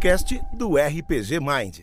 podcast do RPG Mind.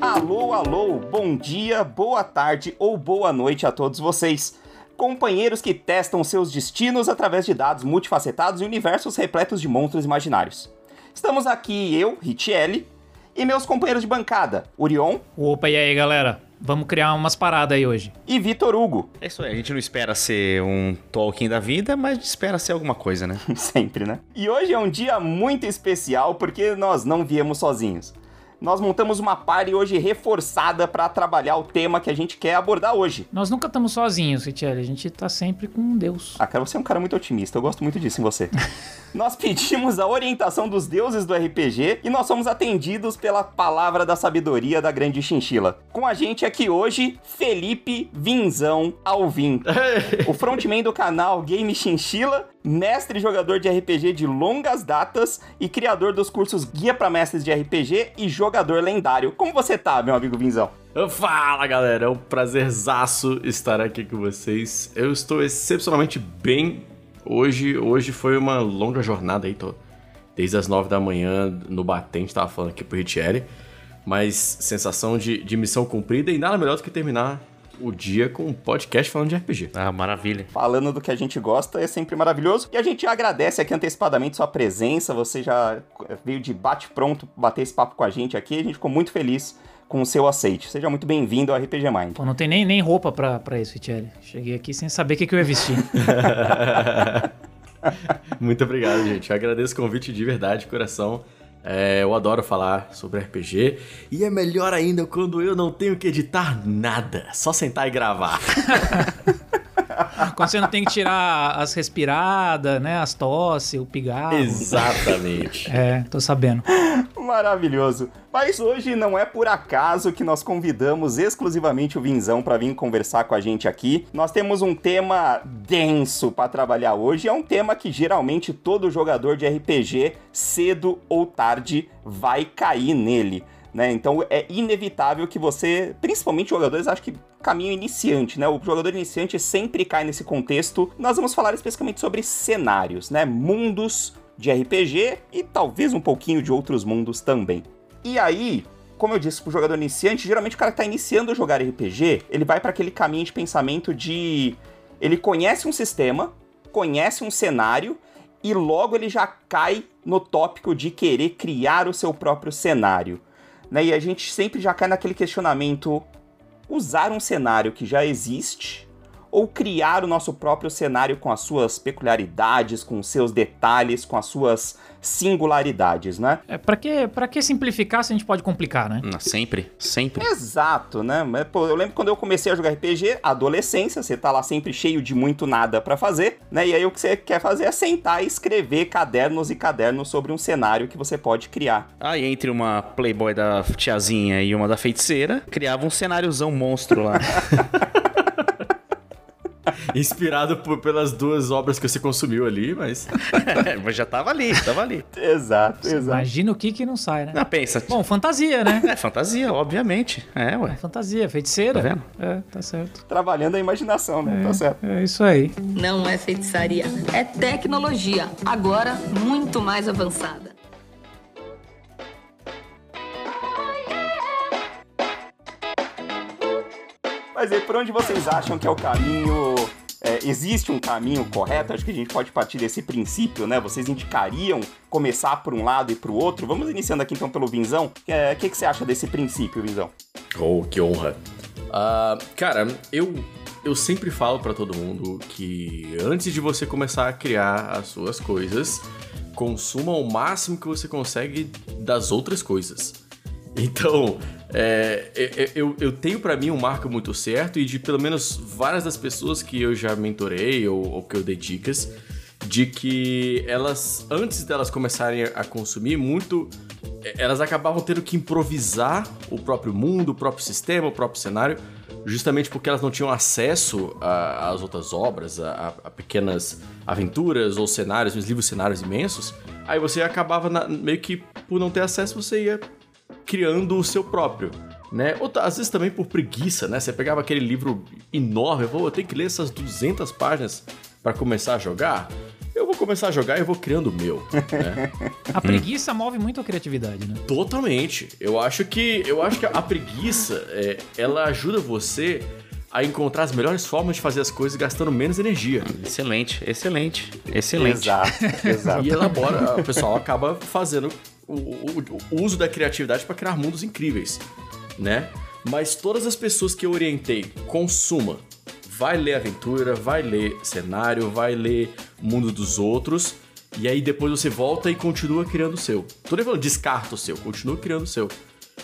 Alô, alô, bom dia, boa tarde ou boa noite a todos vocês. Companheiros que testam seus destinos através de dados multifacetados e universos repletos de monstros imaginários. Estamos aqui eu, Richelle, e meus companheiros de bancada, Orion. Opa, e aí, galera? Vamos criar umas paradas aí hoje. E Vitor Hugo. É isso aí, a gente não espera ser um Tolkien da vida, mas espera ser alguma coisa, né? Sempre, né? E hoje é um dia muito especial porque nós não viemos sozinhos nós montamos uma party hoje reforçada para trabalhar o tema que a gente quer abordar hoje. Nós nunca estamos sozinhos, Richelle. A gente tá sempre com Deus. Ah, cara, você é um cara muito otimista. Eu gosto muito disso em você. nós pedimos a orientação dos deuses do RPG e nós somos atendidos pela palavra da sabedoria da grande chinchila. Com a gente aqui hoje, Felipe Vinzão Alvim, o frontman do canal Game Chinchila, mestre jogador de RPG de longas datas e criador dos cursos Guia para Mestres de RPG e jogador lendário. Como você tá, meu amigo Vinzão? Fala galera, é um prazerzaço estar aqui com vocês. Eu estou excepcionalmente bem hoje. Hoje foi uma longa jornada aí, tô desde as nove da manhã no batente, tava falando aqui pro Richelli. Mas sensação de, de missão cumprida e nada melhor do que terminar o dia com um podcast falando de RPG. Ah, maravilha. Falando do que a gente gosta é sempre maravilhoso. E a gente agradece aqui antecipadamente sua presença. Você já veio de bate-pronto bater esse papo com a gente aqui. A gente ficou muito feliz com o seu aceite. Seja muito bem-vindo ao RPG Mind. Pô, não tem nem, nem roupa pra, pra isso, Thierry. Cheguei aqui sem saber o que, que eu ia vestir. muito obrigado, gente. Eu agradeço o convite de verdade, de coração. É, eu adoro falar sobre RPG. E é melhor ainda quando eu não tenho que editar nada. Só sentar e gravar. Quando você não tem que tirar as respiradas, né? As tosse, o pigarro. Exatamente. É, tô sabendo. Maravilhoso. Mas hoje não é por acaso que nós convidamos exclusivamente o Vinzão para vir conversar com a gente aqui. Nós temos um tema denso para trabalhar hoje. É um tema que geralmente todo jogador de RPG, cedo ou tarde, vai cair nele. Né? Então é inevitável que você, principalmente jogadores, acho que caminho iniciante, né? O jogador iniciante sempre cai nesse contexto. Nós vamos falar especificamente sobre cenários, né? Mundos de RPG e talvez um pouquinho de outros mundos também. E aí, como eu disse, pro jogador iniciante, geralmente o cara que tá iniciando a jogar RPG, ele vai para aquele caminho de pensamento de ele conhece um sistema, conhece um cenário e logo ele já cai no tópico de querer criar o seu próprio cenário. Né? E a gente sempre já cai naquele questionamento: usar um cenário que já existe ou criar o nosso próprio cenário com as suas peculiaridades, com os seus detalhes, com as suas singularidades, né? É, para que, pra que simplificar se a gente pode complicar, né? Não, sempre, sempre. Exato, né? Pô, eu lembro quando eu comecei a jogar RPG, adolescência, você tá lá sempre cheio de muito nada para fazer, né? E aí o que você quer fazer é sentar e escrever cadernos e cadernos sobre um cenário que você pode criar. Aí ah, entre uma Playboy da tiazinha e uma da feiticeira, criava um cenáriozão monstro lá. Inspirado por, pelas duas obras que você consumiu ali, mas. mas já tava ali, tava ali. exato, exato. Imagina o que que não sai, né? Não, pensa. Bom, fantasia, né? É, fantasia, obviamente. É, ué. É fantasia, feiticeira. Tá vendo? É, tá certo. Trabalhando a imaginação, né? É, tá certo. É isso aí. Não é feitiçaria, é tecnologia. Agora, muito mais avançada. Mas aí, por onde vocês acham que é o caminho? É, existe um caminho correto? Acho que a gente pode partir desse princípio, né? Vocês indicariam começar por um lado e para o outro? Vamos iniciando aqui então pelo Vinzão. O é, que, que você acha desse princípio, Vinzão? Oh, que honra. Uh, cara, eu, eu sempre falo para todo mundo que antes de você começar a criar as suas coisas, consuma o máximo que você consegue das outras coisas. Então, é, é, é, eu, eu tenho para mim um marco muito certo e de pelo menos várias das pessoas que eu já mentorei ou, ou que eu dei dicas, de que elas, antes delas começarem a consumir muito, é, elas acabavam tendo que improvisar o próprio mundo, o próprio sistema, o próprio cenário, justamente porque elas não tinham acesso às outras obras, a, a, pequenas aventuras ou cenários, os livros cenários imensos. Aí você acabava na, meio que por não ter acesso, você ia criando o seu próprio. Né? Ou às vezes também por preguiça, né? Você pegava aquele livro enorme, vou ter que ler essas 200 páginas para começar a jogar. Eu vou começar a jogar e eu vou criando o meu, né? A preguiça move muito a criatividade, né? Totalmente. Eu acho que eu acho que a preguiça, é, ela ajuda você a encontrar as melhores formas de fazer as coisas gastando menos energia. Excelente, excelente, excelente. Exato, exato. E elabora, o pessoal acaba fazendo o, o- o uso da criatividade para criar mundos incríveis, né? Mas todas as pessoas que eu orientei, consuma, vai ler aventura, vai ler cenário, vai ler mundo dos outros, e aí depois você volta e continua criando o seu. Tô nem falando descarta o seu, continua criando o seu.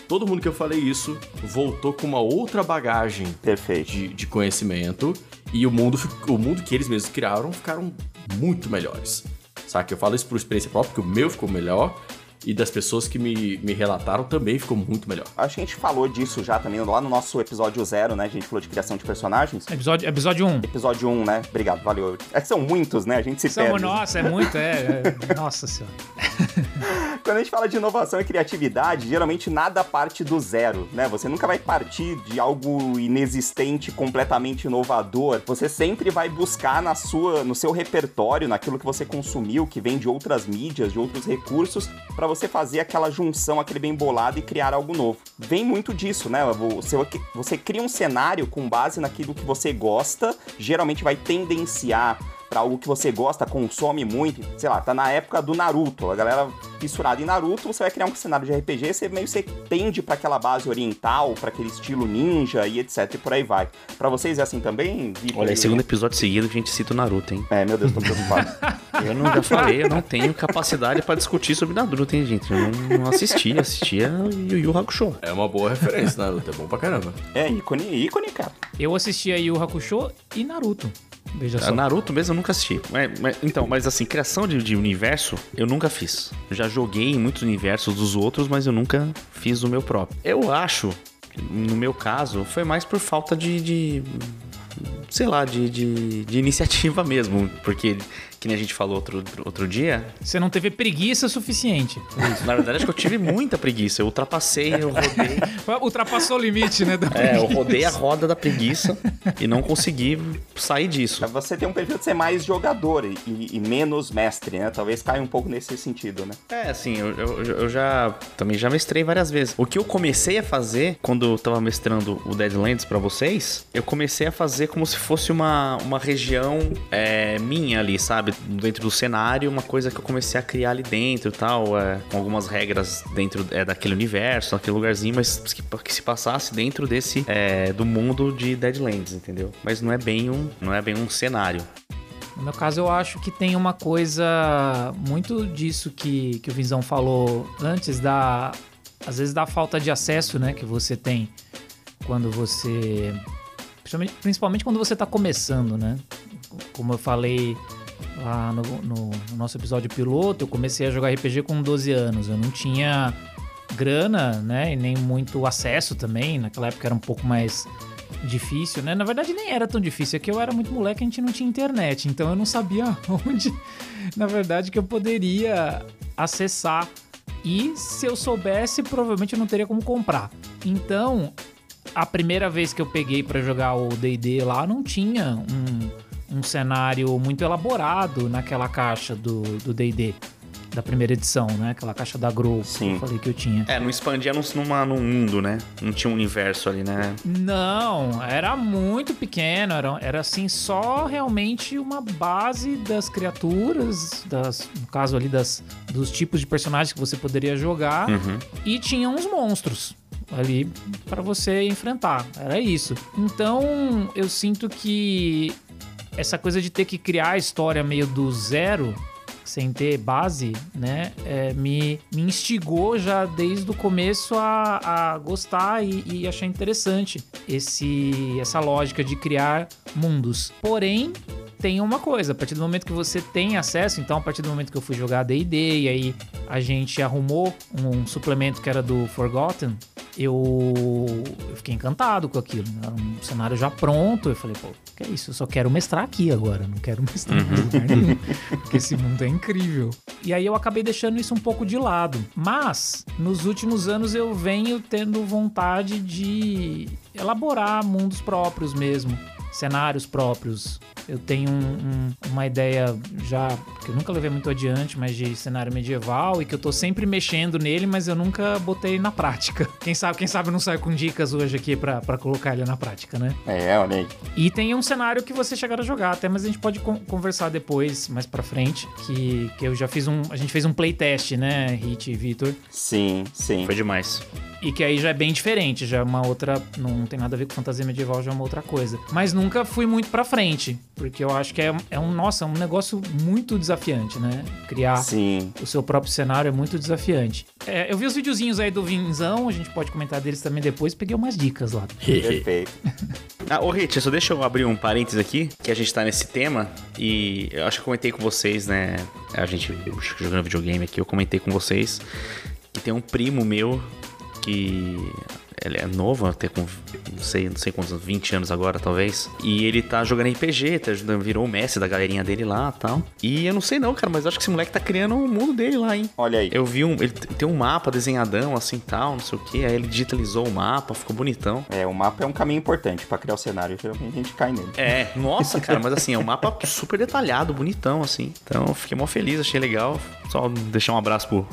Todo mundo que eu falei isso voltou com uma outra bagagem Perfeito. de, de conhecimento e o mundo, o mundo que eles mesmos criaram ficaram muito melhores. Saca? Eu falo isso por experiência própria, porque o meu ficou melhor e das pessoas que me, me relataram também ficou muito melhor. Acho que a gente falou disso já também lá no nosso episódio zero, né? A gente falou de criação de personagens. Episódio, episódio 1. Episódio 1, né? Obrigado, valeu. É que são muitos, né? A gente se São, perde. nossa, é muito, é, é- Nossa senhora. Quando a gente fala de inovação e criatividade, geralmente nada parte do zero, né? Você nunca vai partir de algo inexistente, completamente inovador. Você sempre vai buscar na sua, no seu repertório, naquilo que você consumiu, que vem de outras mídias, de outros recursos, pra você fazer aquela junção, aquele bem bolado e criar algo novo. Vem muito disso, né? Você, você cria um cenário com base naquilo que você gosta, geralmente vai tendenciar pra algo que você gosta, consome muito, sei lá, tá na época do Naruto, a galera fissurada em Naruto, você vai criar um cenário de RPG, você meio que tende pra aquela base oriental, pra aquele estilo ninja e etc e por aí vai. Pra vocês é assim também? Vitor? Olha, é segundo episódio seguido a gente cita o Naruto, hein? É, meu Deus, tô preocupado. Eu não já falei, eu não tenho capacidade pra discutir sobre Naruto, hein, gente? Eu não, não assisti, assistia Yu Yu Hakusho. É uma boa referência, Naruto. É bom pra caramba. é, ícone, ícone, cara. Eu assistia Yu Hakusho e Naruto. Veja A só. Naruto mesmo eu nunca assisti. Mas- mas- então, mas assim, criação de, de universo eu nunca fiz. Eu já joguei em muitos universos dos outros, mas eu nunca fiz o meu próprio. Eu acho, no meu caso, foi mais por falta de. de- sei lá, de, de, de iniciativa mesmo. Porque, que nem a gente falou outro, outro dia, Você não teve preguiça suficiente. na verdade acho que eu tive muita preguiça. Eu ultrapassei, eu rodei. Ultrapassou o limite, né? Da É, eu rodei a roda da preguiça e não consegui sair disso. Você tem um perfil de ser mais jogador e, e menos mestre, né? Talvez caia um pouco nesse sentido, né? É, assim, eu, eu, eu já também já mestrei várias vezes. O que eu comecei a fazer quando eu tava mestrando o Deadlands pra vocês, eu comecei a fazer como se fosse uma, uma região é, minha ali, sabe? Dentro do cenário, uma coisa que eu comecei a criar ali dentro tal, é, com algumas regras dentro é, daquele universo, naquele lugarzinho, mas que, que se passasse dentro desse é, do mundo de Deadlands, entendeu? Mas não é bem um, não é bem um cenário. No meu caso, eu acho que tem uma coisa muito disso que, que o Vinzão falou antes, da. Às vezes da falta de acesso, né, que você tem quando você. Principalmente, quando você tá começando, né? Como eu falei lá no, no- no nosso episódio piloto, eu comecei a jogar RPG com 12 anos. Eu não tinha grana, né? E nem muito acesso também. Naquela época era um pouco mais difícil, né? Na verdade, nem era tão difícil. É que eu era muito moleque, a gente não tinha internet. Então eu não sabia onde, na verdade, que eu poderia acessar. E se eu soubesse, provavelmente eu não teria como comprar. Então, a primeira vez que eu peguei pra jogar o D&D lá, não tinha um, um cenário muito elaborado naquela caixa do do D&D. da primeira edição, né? Aquela caixa da Grow Sim. que eu falei que eu tinha. É, não expandia num, numa, num mundo, né? Não tinha um universo ali, né? Não, era muito pequeno, era, era assim só realmente uma base das criaturas, das, no caso ali das, dos tipos de personagens que você poderia jogar Uhum. e tinha uns monstros ali para você enfrentar. Era isso. Então, eu sinto que essa coisa de ter que criar a história meio do zero, sem ter base, né, é, me, me instigou já desde o começo a, a gostar e, e achar interessante esse, essa lógica de criar mundos. Porém, tem uma coisa, a partir do momento que você tem acesso, então a partir do momento que eu fui jogar D&D e aí a gente arrumou um suplemento que era do Forgotten, eu, eu fiquei encantado com aquilo. né? Era um cenário já pronto. Eu falei, pô, que é isso? Eu só quero mestrar aqui agora. Não quero mestrar em lugar nenhum. Porque esse mundo é incrível. E aí eu acabei deixando isso um pouco de lado. Mas, nos últimos anos eu venho tendo vontade de elaborar mundos próprios mesmo. Cenários próprios. Eu tenho um, um, uma ideia já que eu nunca levei muito adiante, mas de cenário medieval e que eu tô sempre mexendo nele, mas eu nunca botei na prática. Quem sabe, quem sabe não sai com dicas hoje aqui para colocar ele na prática, né? É, olha aí. E tem um cenário que você chegar a jogar até, mas a gente pode con conversar depois, mais para frente, que, que eu já fiz um, a gente fez um playtest, né, Hit e Vitor? Sim, sim. Foi demais. E que aí já é bem diferente, já é uma outra. Não tem nada a ver com fantasia medieval, já é uma outra coisa. Mas nunca fui muito pra frente, porque eu acho que é, é um. Nossa, é um negócio muito desafiante, né? Criar Sim. o seu próprio cenário é muito desafiante. É, eu vi os videozinhos aí do Vinzão, a gente pode comentar deles também depois, peguei umas dicas lá. Perfeito. Ah, ô Rit, só deixa eu abrir um parênteses aqui, que a gente tá nesse tema, e eu acho que eu comentei com vocês, né? A gente jogando videogame aqui, eu comentei com vocês que tem um primo meu que ele é novo, até com não sei, não sei quantos, 20 anos agora, talvez. E ele tá jogando RPG, tá, virou o mestre da galerinha dele lá tal. E eu não sei não, cara, mas acho que esse moleque tá criando o um mundo dele lá, hein? Olha aí. Eu vi um. Ele tem um mapa desenhadão, assim tal, não sei o que. Aí ele digitalizou o mapa, ficou bonitão. É, o mapa é um caminho importante para criar o cenário, geralmente a gente cai nele. É, nossa, cara, mas assim, é um mapa super detalhado, bonitão, assim. Então eu fiquei mó feliz, achei legal. Só deixar um abraço pro,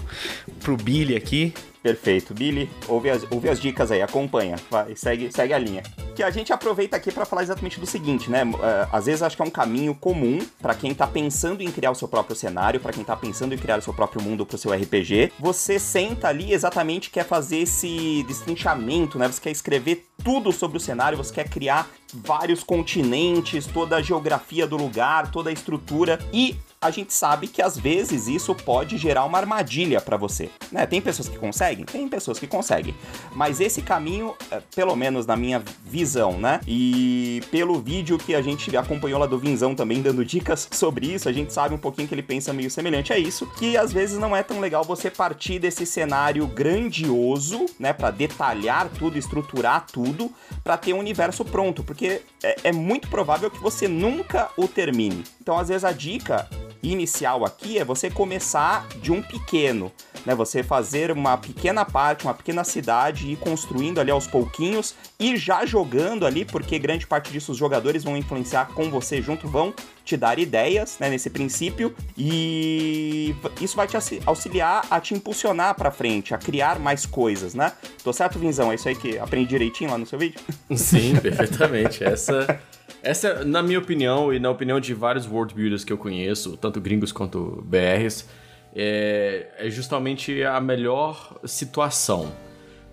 pro Billy aqui. Perfeito. Billy, ouve as, ouve as dicas aí, acompanha. Vai, segue, segue a linha. Que a gente aproveita aqui para falar exatamente do seguinte, né? Uh, às vezes acho que é um caminho comum para quem tá pensando em criar o seu próprio cenário, para quem tá pensando em criar o seu próprio mundo pro seu RPG. Você senta ali exatamente quer fazer esse destrinchamento, né? Você quer escrever tudo sobre o cenário, você quer criar vários continentes, toda a geografia do lugar, toda a estrutura e a gente sabe que às vezes isso pode gerar uma armadilha para você. Né? Tem pessoas que conseguem? Tem pessoas que conseguem. Mas esse caminho, pelo menos na minha visão, né? E pelo vídeo que a gente acompanhou lá do Vinzão também dando dicas sobre isso, a gente sabe um pouquinho que ele pensa meio semelhante a isso, que às vezes não é tão legal você partir desse cenário grandioso, né, para detalhar tudo, estruturar tudo, para ter um universo pronto, porque é, é muito provável que você nunca o termine. Então, às vezes a dica inicial aqui é você começar de um pequeno, né? Você fazer uma pequena parte, uma pequena cidade e ir construindo ali aos pouquinhos e já jogando ali, porque grande parte disso os jogadores vão influenciar com você junto, vão te dar ideias, né, nesse princípio, e isso vai te auxiliar a te impulsionar para frente, a criar mais coisas, né? Tô certo, Vinzão? É isso aí que aprendi direitinho lá no seu vídeo? Sim, perfeitamente. Essa essa, na minha opinião, e na opinião de vários world builders que eu conheço, tanto gringos quanto BRs, é, é justamente a melhor situação.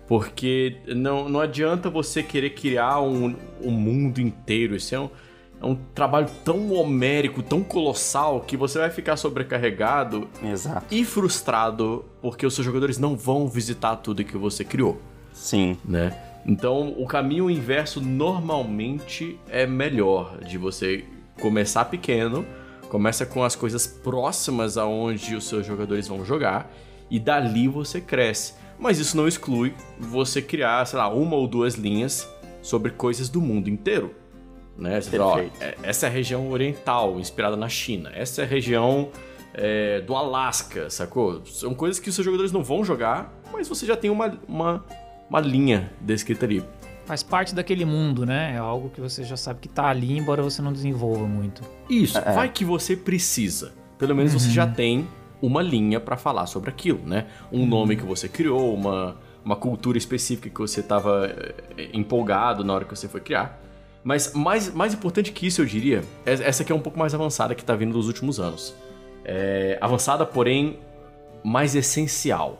Porque não, não adianta você querer criar um, um mundo inteiro. Isso é um, é um trabalho tão homérico, tão colossal, que você vai ficar sobrecarregado Exato. e frustrado porque os seus jogadores não vão visitar tudo que você criou. Sim. Né? Então, o caminho inverso normalmente é melhor de você começar pequeno, começa com as coisas próximas aonde os seus jogadores vão jogar e dali você cresce. Mas isso não exclui você criar, sei lá, uma ou duas linhas sobre coisas do mundo inteiro. Né? Você fala, ó, é, essa é a região oriental, inspirada na China. Essa é a região é, do Alasca, sacou? São coisas que os seus jogadores não vão jogar, mas você já tem uma, uma uma linha descrita ali. Faz parte daquele mundo, né? É algo que você já sabe que tá ali, embora você não desenvolva muito. Isso, é. vai que você precisa. Pelo menos uhum. você já tem uma linha para falar sobre aquilo, né? Um uhum. nome que você criou, uma, uma cultura específica que você estava eh, empolgado na hora que você foi criar. Mas mais, mais importante que isso, eu diria, é, essa aqui é um pouco mais avançada que está vindo dos últimos anos. É avançada, porém, mais essencial.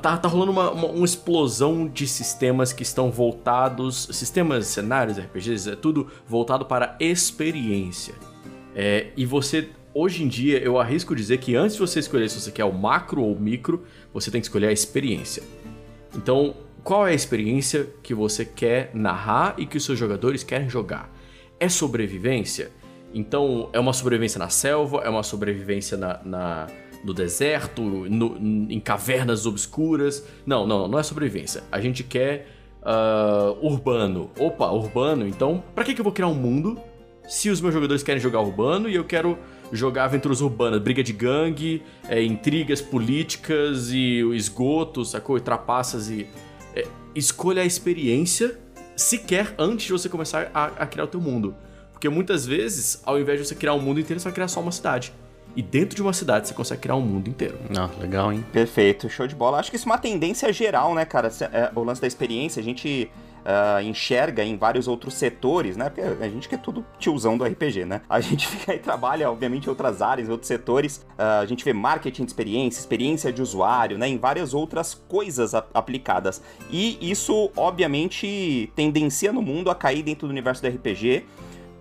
Tá, tá rolando uma, uma, uma, explosão de sistemas que estão voltados. Sistemas, cenários, RPGs, é tudo voltado para experiência. É, e você, hoje em dia, eu arrisco dizer que antes de você escolher se você quer o macro ou o micro, você tem que escolher a experiência. Então, qual é a experiência que você quer narrar e que os seus jogadores querem jogar? É sobrevivência? Então, é uma sobrevivência na selva? É uma sobrevivência na, na no deserto, no, em cavernas obscuras. Não, não, não é sobrevivência. A gente quer uh, urbano. Opa, urbano. Então, para que, que eu vou criar um mundo se os meus jogadores querem jogar urbano e eu quero jogar aventuras urbanas, briga de gangue, é, intrigas políticas e esgoto, sacou? E trapaças e. É, escolha a experiência sequer antes de você começar a, a criar o teu mundo. Porque muitas vezes, ao invés de você criar um mundo inteiro, você vai criar só uma cidade. E dentro de uma cidade você consegue criar um mundo inteiro. Não, legal, hein? Perfeito, show de bola. Acho que isso é uma tendência geral, né, cara? É, o lance da experiência, a gente uh, enxerga em vários outros setores, né? Porque a gente que é tudo tiozão do RPG, né? A gente fica aí, trabalha, obviamente, em outras áreas, em outros setores. Uh, a gente vê marketing de experiência, experiência de usuário, né? Em várias outras coisas aplicadas. E isso, obviamente, tendencia no mundo a cair dentro do universo do RPG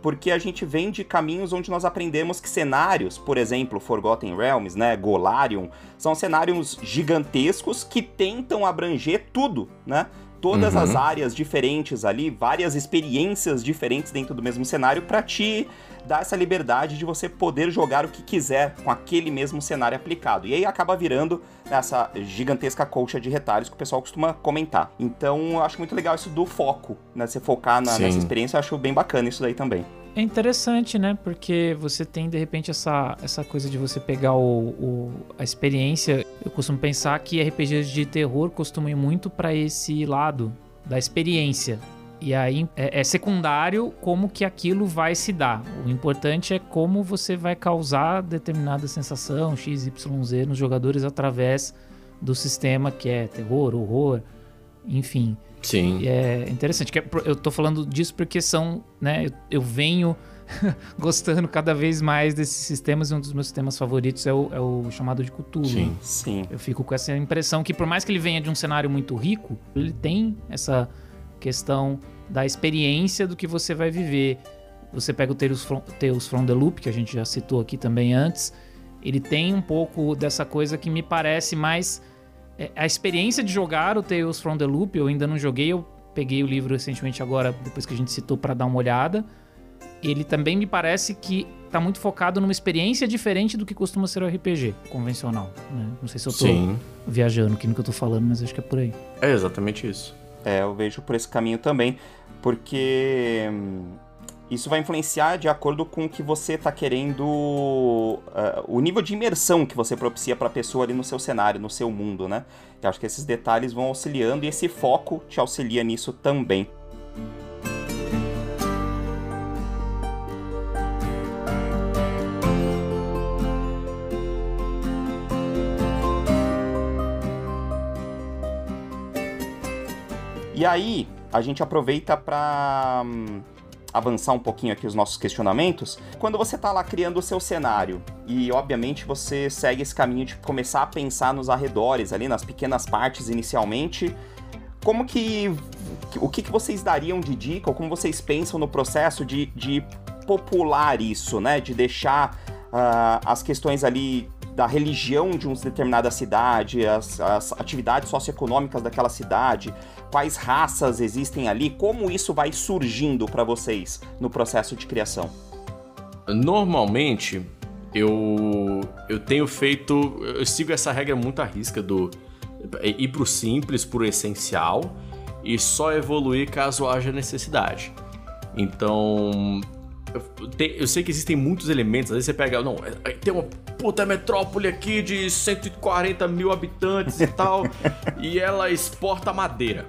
porque a gente vem de caminhos onde nós aprendemos que cenários, por exemplo, Forgotten Realms, né, Golarion, são cenários gigantescos que tentam abranger tudo, né? todas uhum. as áreas diferentes ali, várias experiências diferentes dentro do mesmo cenário para te dar essa liberdade de você poder jogar o que quiser com aquele mesmo cenário aplicado. E aí acaba virando essa gigantesca colcha de retalhos que o pessoal costuma comentar. Então eu acho muito legal isso do foco, né? Você focar na, nessa experiência, eu acho bem bacana isso daí também. É interessante, né? Porque você tem de repente essa, essa coisa de você pegar o, o a experiência. Eu costumo pensar que RPGs de terror costumam ir muito para esse lado da experiência. E aí é, é, secundário como que aquilo vai se dar. O importante é como você vai causar determinada sensação XYZ nos jogadores através do sistema que é terror, horror, enfim. Sim. E é interessante. Que é eu tô falando disso porque são, né? Eu, eu venho gostando cada vez mais desses sistemas e um dos meus sistemas favoritos é o, é o chamado de Cthulhu. Sim, sim. Eu fico com essa impressão que por mais que ele venha de um cenário muito rico, ele tem essa questão da experiência do que você vai viver. Você pega o Tales from, Tales from the Loop, que a gente já citou aqui também antes, ele tem um pouco dessa coisa que me parece mais é, a experiência de jogar o Tales from the Loop, eu ainda não joguei, eu peguei o livro recentemente agora, depois que a gente citou, para dar uma olhada. Ele também me parece que tá muito focado numa experiência diferente do que costuma ser o RPG convencional. Né? Não sei se eu tô Sim. viajando aqui no que eu tô falando, mas acho que é por aí. É exatamente isso. É, eu vejo por esse caminho também, porque hum, isso vai influenciar de acordo com o que você está querendo, uh, o nível de imersão que você propicia para a pessoa ali no seu cenário, no seu mundo, né? Eu acho que esses detalhes vão auxiliando e esse foco te auxilia nisso também. E aí, a gente aproveita para hum, avançar um pouquinho aqui os nossos questionamentos, quando você está lá criando o seu cenário e obviamente você segue esse caminho de começar a pensar nos arredores ali, nas pequenas partes inicialmente, como que o que, que vocês dariam de dica ou como vocês pensam no processo de, de popular isso, né? De deixar uh, as questões ali da religião de uma determinada cidade, as, as atividades socioeconômicas daquela cidade, quais raças existem ali, como isso vai surgindo para vocês no processo de criação? Normalmente, eu, eu tenho feito. Eu sigo essa regra muito à risca do ir pro simples, pro essencial e só evoluir caso haja necessidade. Então, eu, eu, sei que existem muitos elementos, às vezes você pega, não, é, tem uma puta metrópole aqui de 140 mil habitantes e tal, e ela exporta madeira.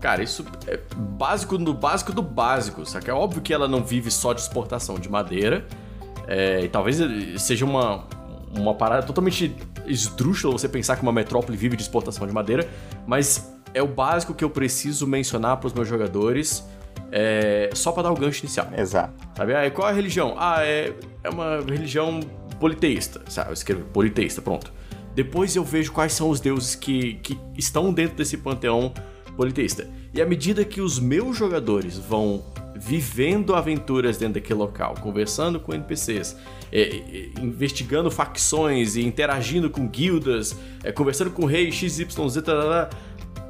Cara, isso é básico do básico do básico, saca? É óbvio que ela não vive só de exportação de madeira, é, e talvez seja uma, uma parada totalmente esdrúxula você pensar que uma metrópole vive de exportação de madeira, mas é o básico que eu preciso mencionar para os meus jogadores é, só para dar o gancho inicial. Exato. Sabe? Ah, qual é a religião? Ah, é, é uma religião politeísta. Sabe? Eu escrevo politeísta, pronto. Depois eu vejo quais são os deuses que, que estão dentro desse panteão politeísta. E à medida que os meus jogadores vão vivendo aventuras dentro daquele local, conversando com NPCs, é, é, investigando facções e interagindo com guildas, é, conversando com o rei XYZ,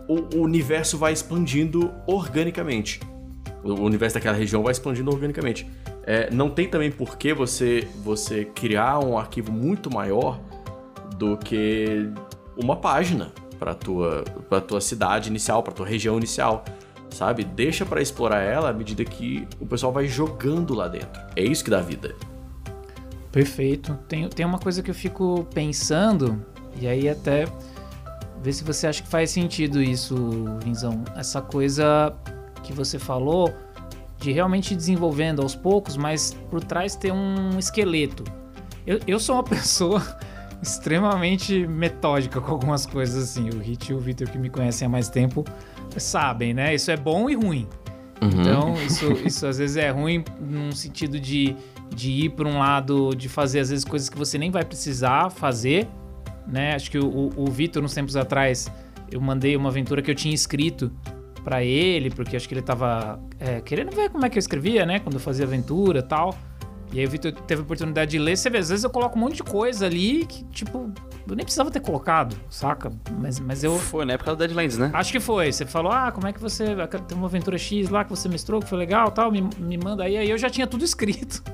o, o universo vai expandindo organicamente o universo daquela região vai expandindo organicamente. É, não tem também por que você, você criar um arquivo muito maior do que uma página para tua para tua cidade inicial, para tua região inicial, sabe? Deixa para explorar ela à medida que o pessoal vai jogando lá dentro. É isso que dá vida. Perfeito. Tem, tem uma coisa que eu fico pensando e aí até ver se você acha que faz sentido isso, Vinzão. Essa coisa que você falou, de realmente desenvolvendo aos poucos, mas por trás ter um esqueleto. Eu, eu sou uma pessoa extremamente metódica com algumas coisas assim. O Hit e o Victor que me conhecem há mais tempo sabem, né? Isso é bom e ruim. Então, isso, isso às vezes é ruim num sentido de, de ir para um lado, de fazer às vezes coisas que você nem vai precisar fazer, né? Acho que o, o, o Vitor, uns tempos atrás, eu mandei uma aventura que eu tinha escrito para ele, porque acho que ele tava é, querendo ver como é que eu escrevia, né? Quando eu fazia aventura e tal. E aí o Vitor teve a oportunidade de ler. Você vê, às vezes eu coloco um monte de coisa ali que, tipo, eu nem precisava ter colocado, saca? Mas, mas eu. Foi na época do Deadlands, né? Acho que foi. Você falou, ah, como é que você. Tem uma aventura X lá que você mestrou, que foi legal tal, me, me manda aí. Aí eu já tinha tudo escrito.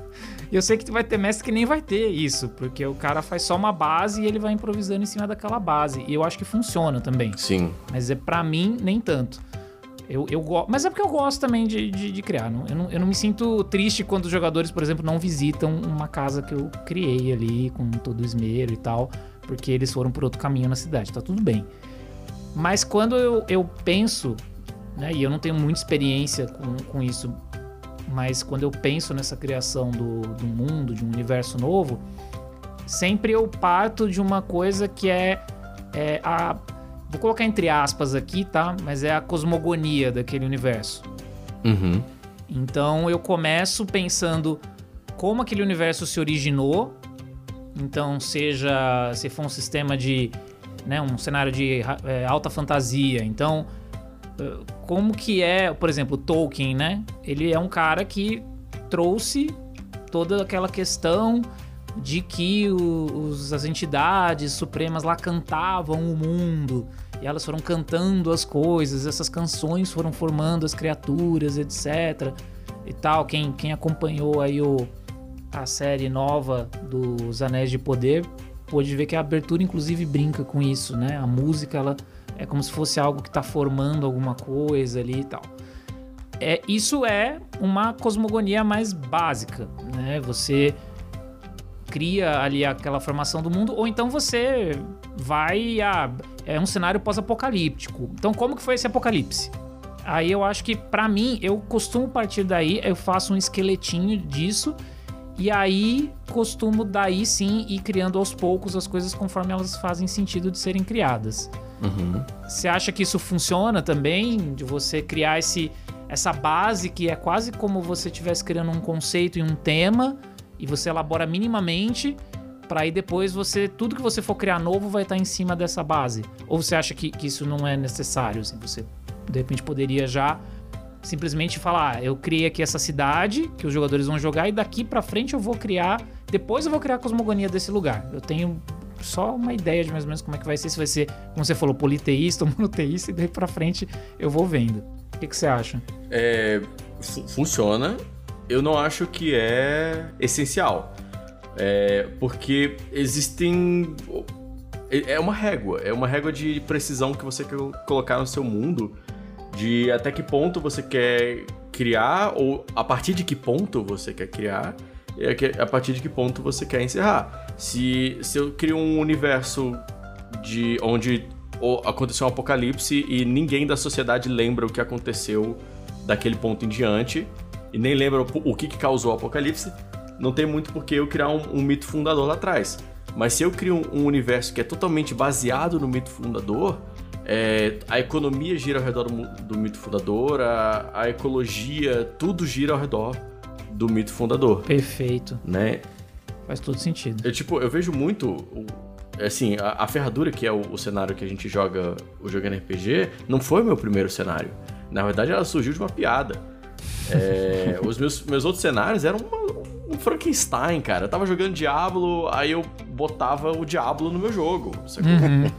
E eu sei que vai ter mestre que nem vai ter isso, porque o cara faz só uma base e ele vai improvisando em cima daquela base. E eu acho que funciona também. Sim. Mas é para mim, nem tanto. Eu, eu go... Mas é porque eu gosto também de, de, de criar. Não, eu, não, eu não me sinto triste quando os jogadores, por exemplo, não visitam uma casa que eu criei ali com todo o esmero e tal, porque eles foram por outro caminho na cidade. Tá tudo bem. Mas quando eu, eu penso, né, e eu não tenho muita experiência com, com isso, mas quando eu penso nessa criação do, do mundo, de um universo novo, sempre eu parto de uma coisa que é, é a Vou colocar entre aspas aqui, tá? Mas é a cosmogonia daquele universo. Uhum. Então eu começo pensando como aquele universo se originou. Então, seja se for um sistema de. Né, um cenário de é, alta fantasia. Então, como que é, por exemplo, Tolkien, né? Ele é um cara que trouxe toda aquela questão de que os, as entidades supremas lá cantavam o mundo e elas foram cantando as coisas, essas canções foram formando as criaturas, etc. E tal. Quem, quem acompanhou aí o, a série nova dos Anéis de Poder pôde ver que a abertura, inclusive, brinca com isso, né? A música, ela é como se fosse algo que está formando alguma coisa ali e tal. É, isso é uma cosmogonia mais básica, né? Você cria ali aquela formação do mundo, ou então você vai a. É um cenário pós-apocalíptico. Então, como que foi esse apocalipse? Aí eu acho que, para mim, eu costumo partir daí, eu faço um esqueletinho disso, e aí costumo daí sim ir criando aos poucos as coisas conforme elas fazem sentido de serem criadas. Uhum. Você acha que isso funciona também? De você criar esse, essa base que é quase como você estivesse criando um conceito e um tema, e você elabora minimamente para aí depois você tudo que você for criar novo vai estar em cima dessa base. Ou você acha que, que isso não é necessário? Assim, você de repente poderia já simplesmente falar, ah, eu criei aqui essa cidade que os jogadores vão jogar e daqui para frente eu vou criar, depois eu vou criar a cosmogonia desse lugar. Eu tenho só uma ideia de mais ou menos como é que vai ser, se vai ser, como você falou, politeísta ou monoteísta, e daí pra frente eu vou vendo. O que, que você acha? É, funciona, eu não acho que é essencial. É, porque existem. É uma régua, é uma régua de precisão que você quer colocar no seu mundo, de até que ponto você quer criar, ou a partir de que ponto você quer criar, e a partir de que ponto você quer encerrar. Se, se eu crio um universo de onde aconteceu um apocalipse e ninguém da sociedade lembra o que aconteceu daquele ponto em diante, e nem lembra o que, que causou o apocalipse, não tem muito por que eu criar um, um, mito fundador lá atrás. Mas se eu crio um, um universo que é totalmente baseado no mito fundador, é, a economia gira ao redor do, do mito fundador, a, a, ecologia, tudo gira ao redor do mito fundador. Perfeito. Né? Faz todo sentido. Eu, tipo, eu vejo muito. Assim, a, a ferradura que é o, o, cenário que a gente joga o jogo RPG não foi o meu primeiro cenário. Na verdade, ela surgiu de uma piada. É, os meus, meus outros cenários eram uma, um Frankenstein, cara. Eu tava jogando Diablo, aí eu botava o Diablo no meu jogo. Uhum.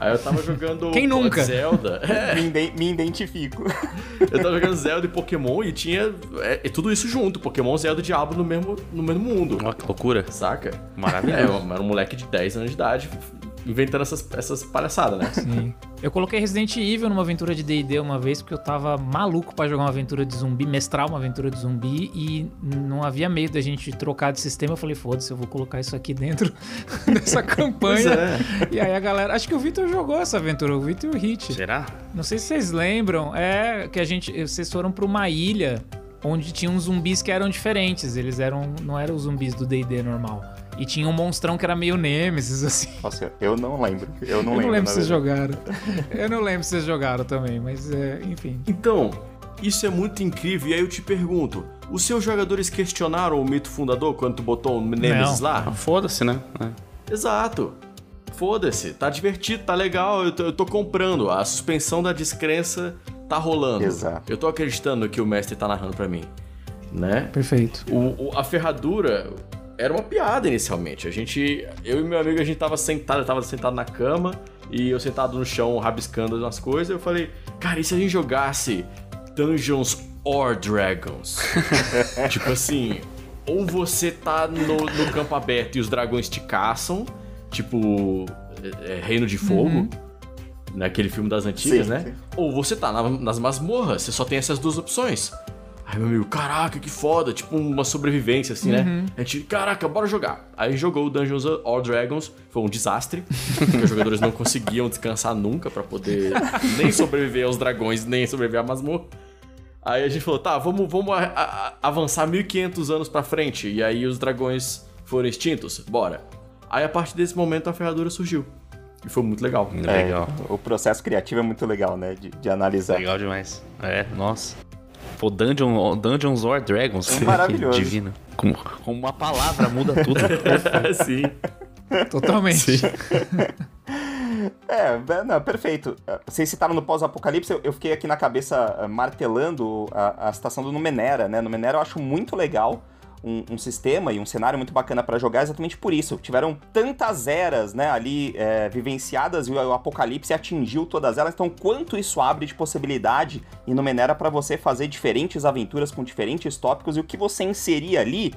Aí eu tava jogando Quem nunca? Zelda. É. Me, me, identifico. Eu tava jogando Zelda e Pokémon e tinha é, é tudo isso junto. Pokémon, Zelda e Diablo no mesmo, no mesmo mundo. Olha que loucura. Saca? Maravilhoso. É, eu era um moleque de 10 anos de idade inventando essas, essas palhaçadas, né? Sim. Eu coloquei Resident Evil numa aventura de D&D uma vez porque eu tava maluco pra jogar uma aventura de zumbi, mestrar uma aventura de zumbi e não havia meio da gente trocar de sistema. Eu falei, foda-se, eu vou colocar isso aqui dentro dessa campanha. é. E aí a galera, acho que o Vitor jogou essa aventura, o Vitor e o Hit. Será? Não sei se vocês lembram, é que a gente, vocês foram pra uma ilha onde tinham zumbis que eram diferentes, eles eram, não eram os zumbis do D&D normal. E tinha um monstrão que era meio Nemesis, assim. Nossa, eu não lembro. Eu não eu lembro. não lembro se vocês jogaram. Eu não lembro se vocês jogaram também, mas é, enfim. Então, isso é muito incrível. E aí eu te pergunto: os seus jogadores questionaram o mito fundador quando tu botou o Nemesis Não. lá? Ah, Foda-se, né? É. Exato. Foda-se, tá divertido, tá legal, eu tô, eu tô comprando. A suspensão da descrença tá rolando. Exato. Eu tô acreditando no que o mestre tá narrando pra mim. Né? Perfeito. O, o- a ferradura era uma piada inicialmente. A gente. Eu e meu amigo, a gente tava sentado, eu tava sentado na cama e eu sentado no chão rabiscando umas coisas. Eu falei, cara, e se a gente jogasse Dungeons or Dragons? tipo assim, ou você tá no, no campo aberto e os dragões te caçam, tipo é, é, Reino de Fogo. Naquele filme das antigas, Sim, né? sim. Ou você tá na- nas masmorras, você só tem essas duas opções. Aí meu amigo, caraca, que foda, tipo uma sobrevivência, assim, né? A gente, caraca, bora jogar. Aí jogou o Dungeons or Dragons, foi um desastre, porque os jogadores não conseguiam descansar nunca pra poder nem sobreviver aos dragões, nem sobreviver à masmorra. Aí a gente falou, tá, vamos, vamos a- a- avançar 1500 anos pra frente, e aí os dragões foram extintos, bora. Aí a partir desse momento a ferradura surgiu. E foi muito legal. É, Legal. o processo criativo é muito legal, né? De, de analisar. Legal demais. É, nossa. Pô, Dungeon, Dungeons or Dragons. É maravilhoso. Divino. Com, com uma palavra muda tudo. Sim. Totalmente. É, é, não, perfeito. É, Vocês citaram no pós-apocalipse, eu, eu fiquei aqui na cabeça ah, martelando a, a citação do Numenera, né? Numenera eu acho muito legal. Um, um sistema e um cenário muito bacana pra jogar exatamente por isso. Tiveram tantas eras, né, ali é, vivenciadas e o apocalipse atingiu todas elas. Então, quanto isso abre de possibilidade em Numenera pra você fazer diferentes aventuras com diferentes tópicos e o que você inserir ali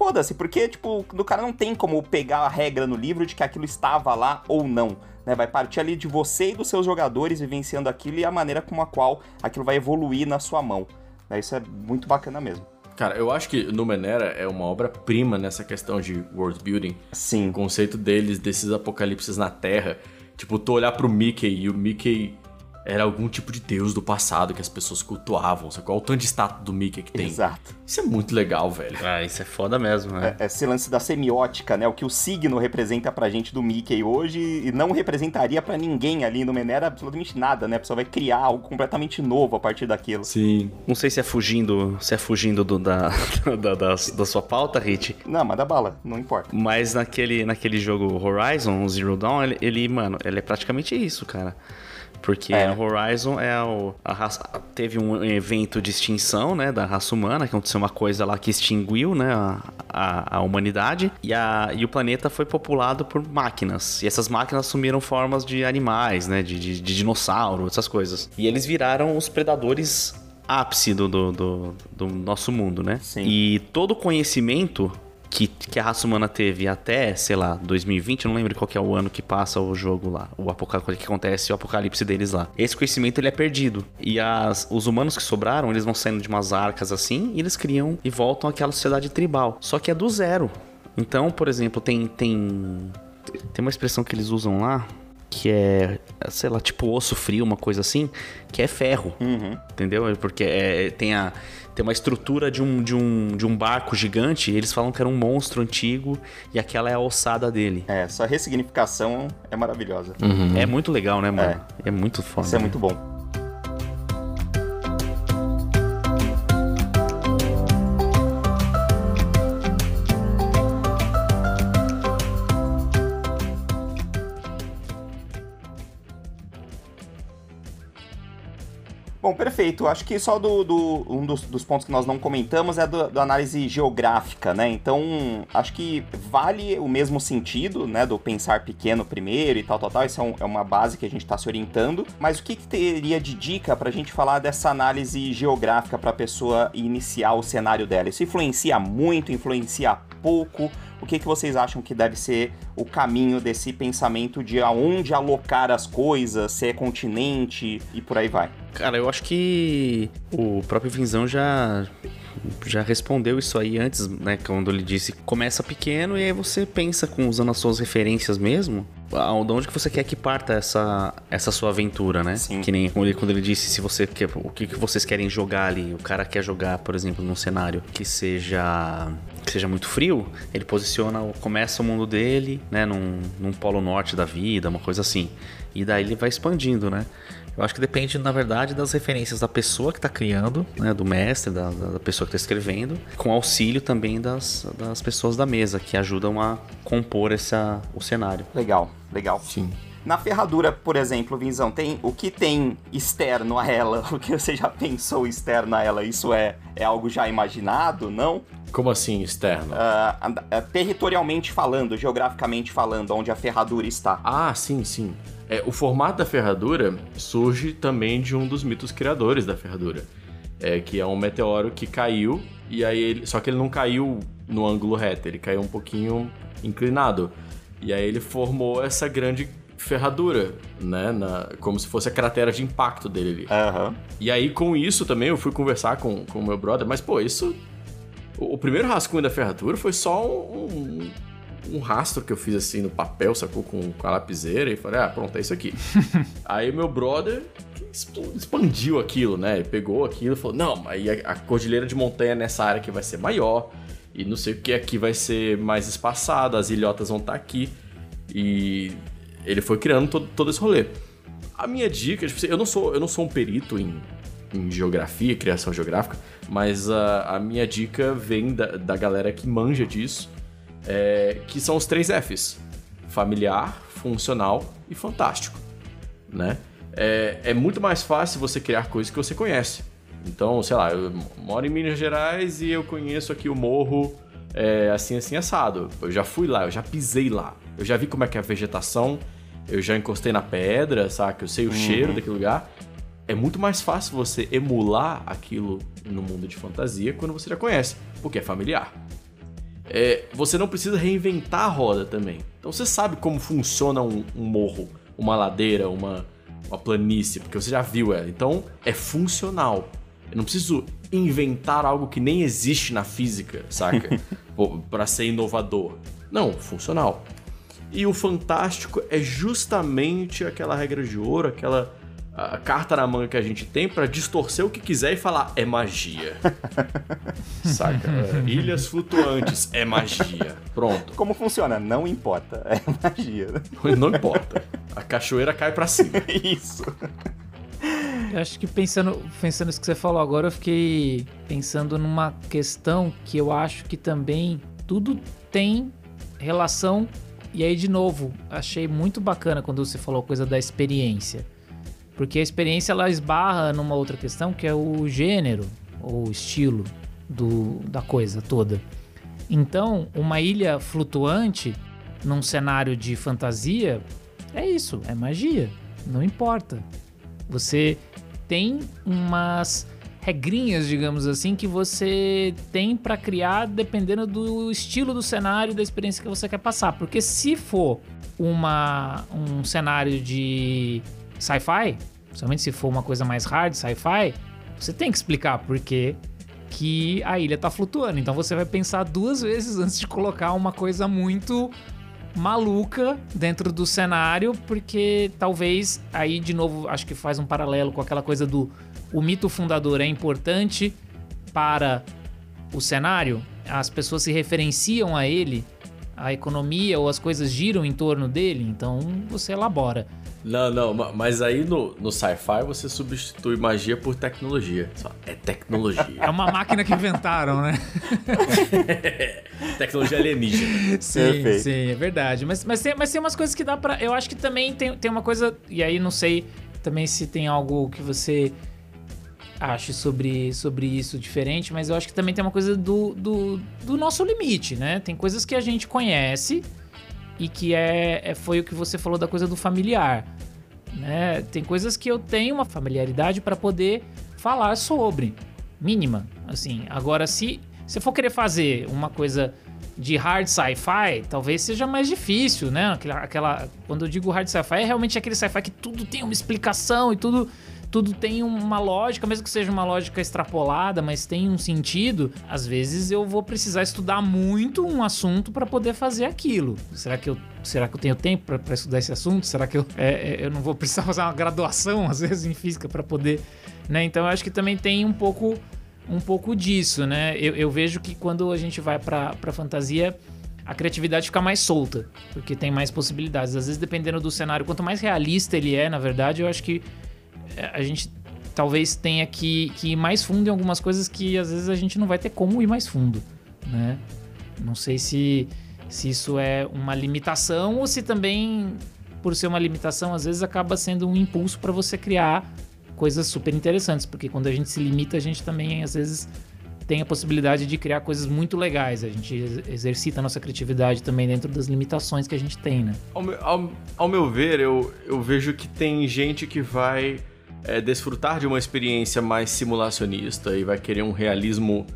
Foda-se, porque, tipo, do cara não tem como pegar a regra no livro de que aquilo estava lá ou não. Né? Vai partir ali de você e dos seus jogadores vivenciando aquilo e a maneira com a qual aquilo vai evoluir na sua mão. Né? Isso é muito bacana mesmo. Cara, eu acho que Numenera é uma obra-prima nessa questão de world building. O Sim. conceito deles, desses apocalipses na Terra. Tipo, tu olhar pro Mickey e o Mickey era algum tipo de deus do passado que as pessoas cultuavam. Sabe? Qual o tanto de status do Mickey que tem? Exato. Isso é muito legal, velho. ah, isso é foda mesmo, né? É, Esse lance da semiótica, né? O que o signo representa pra gente do Mickey hoje e não representaria pra ninguém ali no Menera absolutamente nada, né? A pessoa vai criar algo completamente novo a partir daquilo. Sim. Não sei se é fugindo, se é fugindo do- da, da, da, da sua pauta, Hit. Não, manda bala, não importa. Mas naquele, naquele jogo Horizon, Zero Dawn, ele, ele, mano, ele é praticamente isso, cara. Porque É. Horizon é o. A raça, teve um evento de extinção, né? Da raça humana, que aconteceu uma coisa lá que extinguiu, né? A, a, a humanidade. E, a, e o planeta foi populado por máquinas. E essas máquinas assumiram formas de animais, né? De, de, de dinossauro, essas coisas. E eles viraram os predadores ápice do, do, do, do nosso mundo, né? Sim. E todo o conhecimento que, que a raça humana teve até, sei lá, 2020, eu não lembro qual que é o ano que passa o jogo lá, o apocalipse que acontece, o apocalipse deles lá. Esse conhecimento ele é perdido. E as, os humanos que sobraram, eles vão saindo de umas arcas assim, e eles criam e voltam àquela sociedade tribal. Só que é do zero. Então, por exemplo, tem tem tem uma expressão que eles usam lá que é, sei lá, tipo osso frio, uma coisa assim, que é ferro. Uhum. Entendeu? Porque é, tem, a, tem uma estrutura de um, de, um, de um barco gigante. E eles falam que era um monstro antigo e aquela é a ossada dele. É, essa ressignificação é maravilhosa. É muito legal, né, mano? É, muito foda. Isso é né? muito bom. Bom, perfeito. Acho que só do, do- um dos, dos pontos que nós não comentamos é do, da análise geográfica, né? Então, acho que vale o mesmo sentido, né? Do pensar pequeno primeiro e tal, tal, tal. Isso é, um- é uma base que a gente está se orientando. Mas o que, que teria de dica para a gente falar dessa análise geográfica para a pessoa iniciar o cenário dela? Isso influencia muito, influencia pouco? O que, que vocês acham que deve ser o caminho desse pensamento de aonde alocar as coisas, se é continente e por aí vai? Cara, eu acho que o próprio Vinzão já já respondeu isso aí antes, né? Quando ele disse começa pequeno e aí você pensa com usando as suas referências mesmo. De onde que você quer que parta essa, essa sua aventura, né? Sim. Que nem quando ele, disse se você quer, o que, que vocês querem jogar ali. O cara quer jogar, por exemplo, num cenário que seja que seja muito frio, ele posiciona, começa o mundo dele, né, num, num polo norte da vida, uma coisa assim. E daí ele vai expandindo, né? Eu acho que depende, na verdade, das referências da pessoa que está criando, né, do mestre, da, da pessoa que está escrevendo, com auxílio também das, das pessoas da mesa, que ajudam a compor essa, o cenário. Legal, legal. Sim. Na ferradura, por exemplo, Vinzão, tem o que tem externo a ela? O que você já pensou externo a ela? Isso é, é algo já imaginado, não? Como assim, externo? Uh, uh, territorialmente falando, geograficamente falando, onde a ferradura está. Ah, sim, sim. É, o formato da ferradura surge também de um dos mitos criadores da ferradura. É, que é um meteoro que caiu, e aí ele. Só que ele não caiu no ângulo reto, ele caiu um pouquinho inclinado. E aí ele formou essa grande ferradura, né? Na, como se fosse a cratera de impacto dele ali. Uhum. E aí, com isso também, eu fui conversar com o meu brother, mas, pô, isso. O, o primeiro rascunho da ferradura foi só um, um, um, rastro que eu fiz assim no papel, sacou? Com, com a lapiseira, e falei, ah, pronto, é isso aqui. aí meu brother expandiu aquilo, né? Ele pegou aquilo e falou: não, aí a, a cordilheira de montanha nessa área aqui vai ser maior, e não sei o que aqui vai ser mais espaçado, as ilhotas vão estar tá aqui. E ele foi criando todo, todo esse rolê. A minha dica, tipo, eu não sou, eu não sou um perito em, em geografia, criação geográfica, mas a, a minha dica vem da, da galera que manja disso, é, que são os três Fs: familiar, funcional e fantástico, né? É, é muito mais fácil você criar coisas que você conhece. Então, sei lá, eu moro em Minas Gerais e eu conheço aqui o morro é, assim, assim, assado. Eu já fui lá, eu já pisei lá. Eu já vi como é que é a vegetação, eu já encostei na pedra, saca? Eu sei o uhum. cheiro daquele lugar. É muito mais fácil você emular aquilo no mundo de fantasia quando você já conhece, porque é familiar. É, você não precisa reinventar a roda também. Então você sabe como funciona um, um morro, uma ladeira, uma, uma planície, porque você já viu ela. Então é funcional. Eu não preciso inventar algo que nem existe na física, saca? para ser inovador. Não, funcional. E o fantástico é justamente aquela regra de ouro, aquela a carta na manga que a gente tem para distorcer o que quiser e falar é magia. Saca? É, ilhas flutuantes é magia. Pronto. Como funciona? Não importa. É magia. Não importa. A cachoeira cai para cima. Isso. Eu acho que pensando, pensando isso que você falou agora, eu fiquei pensando numa questão que eu acho que também tudo tem relação e aí, de novo, achei muito bacana quando você falou a coisa da experiência. Porque a experiência ela esbarra numa outra questão que é o gênero ou estilo do, da coisa toda. Então, uma ilha flutuante num cenário de fantasia é isso, é magia. Não importa. Você tem umas regrinhas, digamos assim, que você tem para criar dependendo do estilo do cenário e da experiência que você quer passar. Porque se for uma, um cenário de sci-fi, somente se for uma coisa mais hard, sci-fi, você tem que explicar por que a ilha tá flutuando. Então você vai pensar duas vezes antes de colocar uma coisa muito maluca dentro do cenário, porque talvez aí de novo acho que faz um paralelo com aquela coisa do o mito fundador é importante para o cenário, as pessoas se referenciam a ele, a economia ou as coisas giram em torno dele, então você elabora. Não, não, mas aí no, no sci-fi você substitui magia por tecnologia. É tecnologia. É uma máquina que inventaram, né? tecnologia alienígena. Sim, Perfeito. sim, é verdade. Mas, mas, tem, mas tem umas coisas que dá pra. Eu acho que também tem, tem uma coisa. E aí não sei também se tem algo que você ache sobre, sobre isso diferente, mas eu acho que também tem uma coisa do, do, do nosso limite, né? Tem coisas que a gente conhece e que é, é foi o que você falou da coisa do familiar, né? Tem coisas que eu tenho uma familiaridade para poder falar sobre, mínima, assim. Agora, se você for querer fazer uma coisa de hard sci-fi, talvez seja mais difícil, né? Aquela, aquela, quando eu digo hard sci-fi, é realmente aquele sci-fi que tudo tem uma explicação e tudo tudo tem uma lógica, mesmo que seja uma lógica extrapolada, mas tem um sentido. Às vezes eu vou precisar estudar muito um assunto para poder fazer aquilo. Será que eu será que eu tenho tempo para estudar esse assunto? Será que eu, é, é, eu não vou precisar fazer uma graduação às vezes em física para poder, né? Então eu acho que também tem um pouco um pouco disso, né? Eu, eu vejo que quando a gente vai para fantasia a criatividade fica mais solta, porque tem mais possibilidades. Às vezes, dependendo do cenário, quanto mais realista ele é, na verdade, eu acho que a gente talvez tenha que, que ir mais fundo em algumas coisas que às vezes a gente não vai ter como ir mais fundo, né? Não sei se, se isso é uma limitação ou se também, por ser uma limitação, às vezes acaba sendo um impulso para você criar coisas super interessantes, porque quando a gente se limita, a gente também às vezes tem a possibilidade de criar coisas muito legais. A gente exercita a nossa criatividade também dentro das limitações que a gente tem, né? Ao meu, ao, ao meu ver, eu, eu vejo que tem gente que vai é, desfrutar de uma experiência mais simulacionista e vai querer um realismo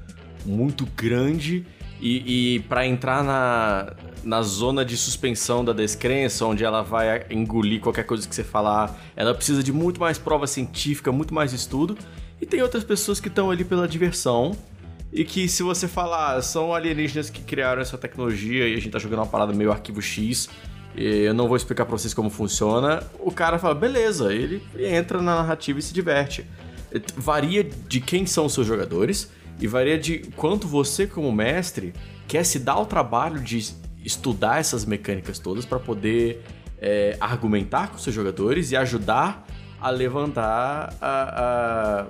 muito grande e, e para entrar na, na zona de suspensão da descrença, onde ela vai engolir qualquer coisa que você falar, ela precisa de muito mais prova científica, muito mais estudo. E tem outras pessoas que estão ali pela diversão e que se você falar, são alienígenas que criaram essa tecnologia e a gente tá jogando uma parada meio arquivo X, eu não vou explicar pra vocês como funciona. O cara fala, beleza, ele entra na narrativa e se diverte. Varia de quem são os seus jogadores e varia de quanto você, como mestre, quer se dar o trabalho de estudar essas mecânicas todas para poder é, argumentar com seus jogadores e ajudar a levantar a, a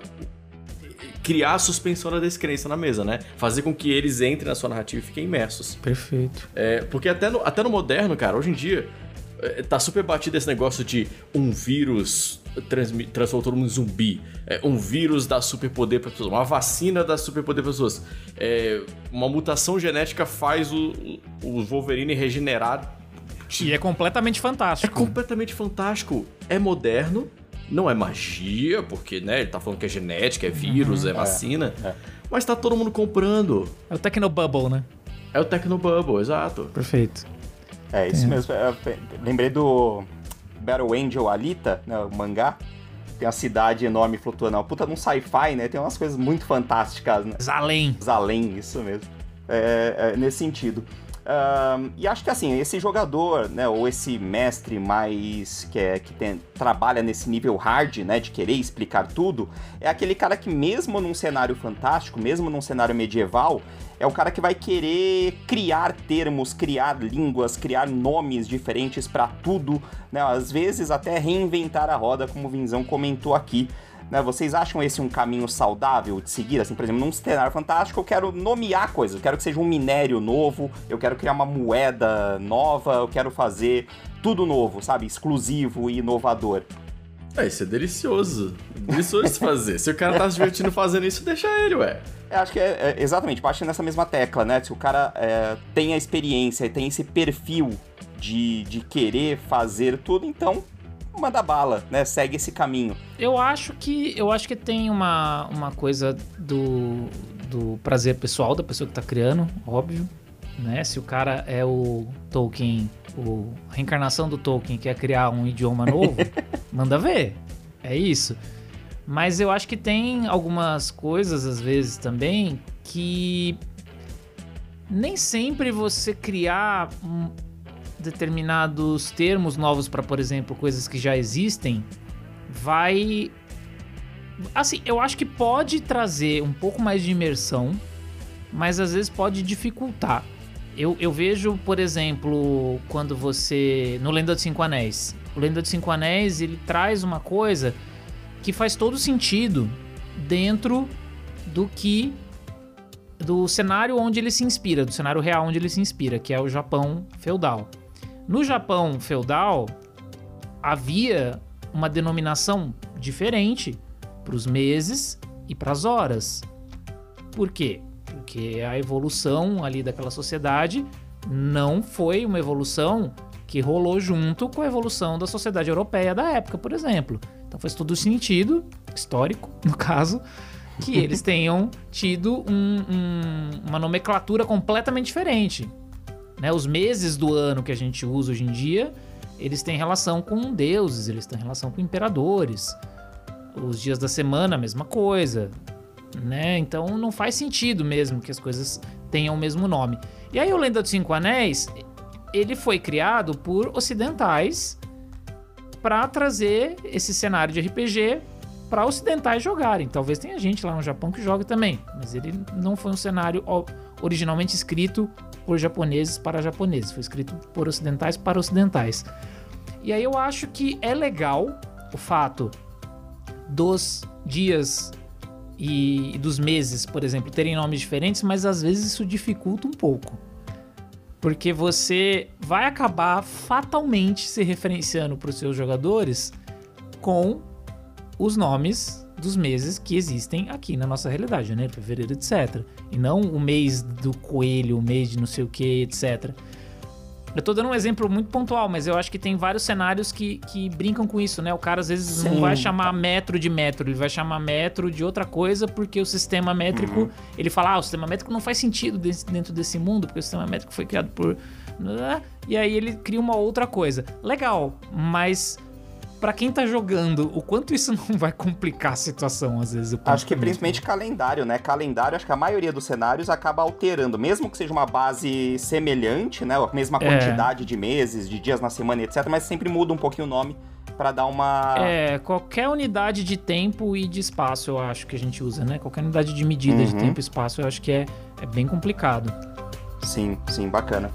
criar a suspensão da descrença na mesa, né? Fazer com que eles entrem na sua narrativa e fiquem imersos. Perfeito. É, porque até no, até no moderno, cara, hoje em dia, é, tá super batido esse negócio de um vírus transformou todo mundo em zumbi. É, um vírus dá superpoder para pessoas. Uma vacina dá superpoder para pessoas. É, uma mutação genética faz o, o Wolverine regenerar. E é completamente fantástico. É completamente fantástico. É moderno, não é magia, porque, né, ele tá falando que é genética, é vírus, uhum, é vacina. É, é. Mas tá todo mundo comprando. É o Tecnobubble, né? É o Tecnobubble, exato. Perfeito. É, isso mesmo. Eu lembrei do Battle Angel Alita, né, o mangá. Tem uma cidade enorme flutuando. Uma puta num sci-fi, né? Tem umas coisas muito fantásticas, né? Zalém. Zalém, isso mesmo. É, é, nesse sentido. E acho que assim, esse jogador, né, ou esse mestre mais que, é, que tem, trabalha nesse nível hard, né, de querer explicar tudo, é aquele cara que mesmo num cenário fantástico, mesmo num cenário medieval, é o cara que vai querer criar termos, criar línguas, criar nomes diferentes para tudo, né, às vezes até reinventar a roda, como o Vinzão comentou aqui. Né? Vocês acham esse um caminho saudável de seguir? Assim, por exemplo, num cenário fantástico, eu quero nomear coisas, eu quero que seja um minério novo, eu quero criar uma moeda nova, eu quero fazer tudo novo, sabe? Exclusivo e inovador. É, isso é delicioso. Delicioso de fazer. Se o cara tá se divertindo fazendo isso, deixa ele, ué. Eu acho que é, é exatamente, bate nessa mesma tecla, né? Se o cara é, tem a experiência e tem esse perfil de, de querer fazer tudo, então manda bala, né? Segue esse caminho. Eu acho que eu acho que tem uma, uma coisa do, do prazer pessoal da pessoa que tá criando, óbvio, né? Se o cara é o Tolkien, o a reencarnação do Tolkien quer criar um idioma novo, manda ver. É isso. Mas eu acho que tem algumas coisas às vezes também que nem sempre você criar determinados termos novos para, por exemplo, coisas que já existem, vai. Assim, eu acho que pode trazer um pouco mais de imersão, mas às vezes pode dificultar. Eu, eu vejo, por exemplo, quando você. No Lenda dos Cinco Anéis. O Lenda dos Cinco Anéis ele traz uma coisa que faz todo sentido dentro do que do cenário onde ele se inspira, do cenário real onde ele se inspira, que é o Japão feudal. No Japão feudal, havia uma denominação diferente para os meses e para as horas. Por quê? Porque a evolução ali daquela sociedade não foi uma evolução que rolou junto com a evolução da sociedade europeia da época, por exemplo. Então faz todo sentido, histórico no caso, que eles tenham tido um, um, uma nomenclatura completamente diferente. Né? Os meses do ano que a gente usa hoje em dia, eles têm relação com deuses, eles têm relação com imperadores. Os dias da semana, a mesma coisa. Né? Então não faz sentido mesmo que as coisas tenham o mesmo nome. E aí o Lenda dos Cinco Anéis, ele foi criado por ocidentais para trazer esse cenário de RPG para ocidentais jogarem. Talvez tenha gente lá no Japão que joga também, mas ele não foi um cenário originalmente escrito por japoneses para japoneses, foi escrito por ocidentais para ocidentais. E aí eu acho que é legal o fato dos dias e dos meses, por exemplo, terem nomes diferentes, mas às vezes isso dificulta um pouco. Porque você vai acabar fatalmente se referenciando para os seus jogadores com os nomes dos meses que existem aqui na nossa realidade, janeiro, fevereiro, etc. E não o mês do coelho, o mês de não sei o que, etc. Eu tô dando um exemplo muito pontual, mas eu acho que tem vários cenários que, que brincam com isso, né? O cara às vezes Sim. não vai chamar metro de metro, ele vai chamar metro de outra coisa, porque o sistema métrico, uhum. ele fala, ah, o sistema métrico não faz sentido dentro desse mundo, porque o sistema métrico foi criado por. E aí ele cria uma outra coisa. Legal, mas para quem tá jogando, o quanto isso não vai complicar a situação, às vezes? Acho que principalmente calendário, né? Calendário, acho que a maioria dos cenários acaba alterando, mesmo que seja uma base semelhante, né? A mesma é. quantidade é. de meses, de dias na semana, etc. Mas sempre muda um pouquinho o nome para dar uma. É, qualquer unidade de tempo e de espaço, eu acho que a gente usa, né? Qualquer unidade de medida uhum. de tempo e espaço, eu acho que é, é bem complicado. Sim, sim, bacana.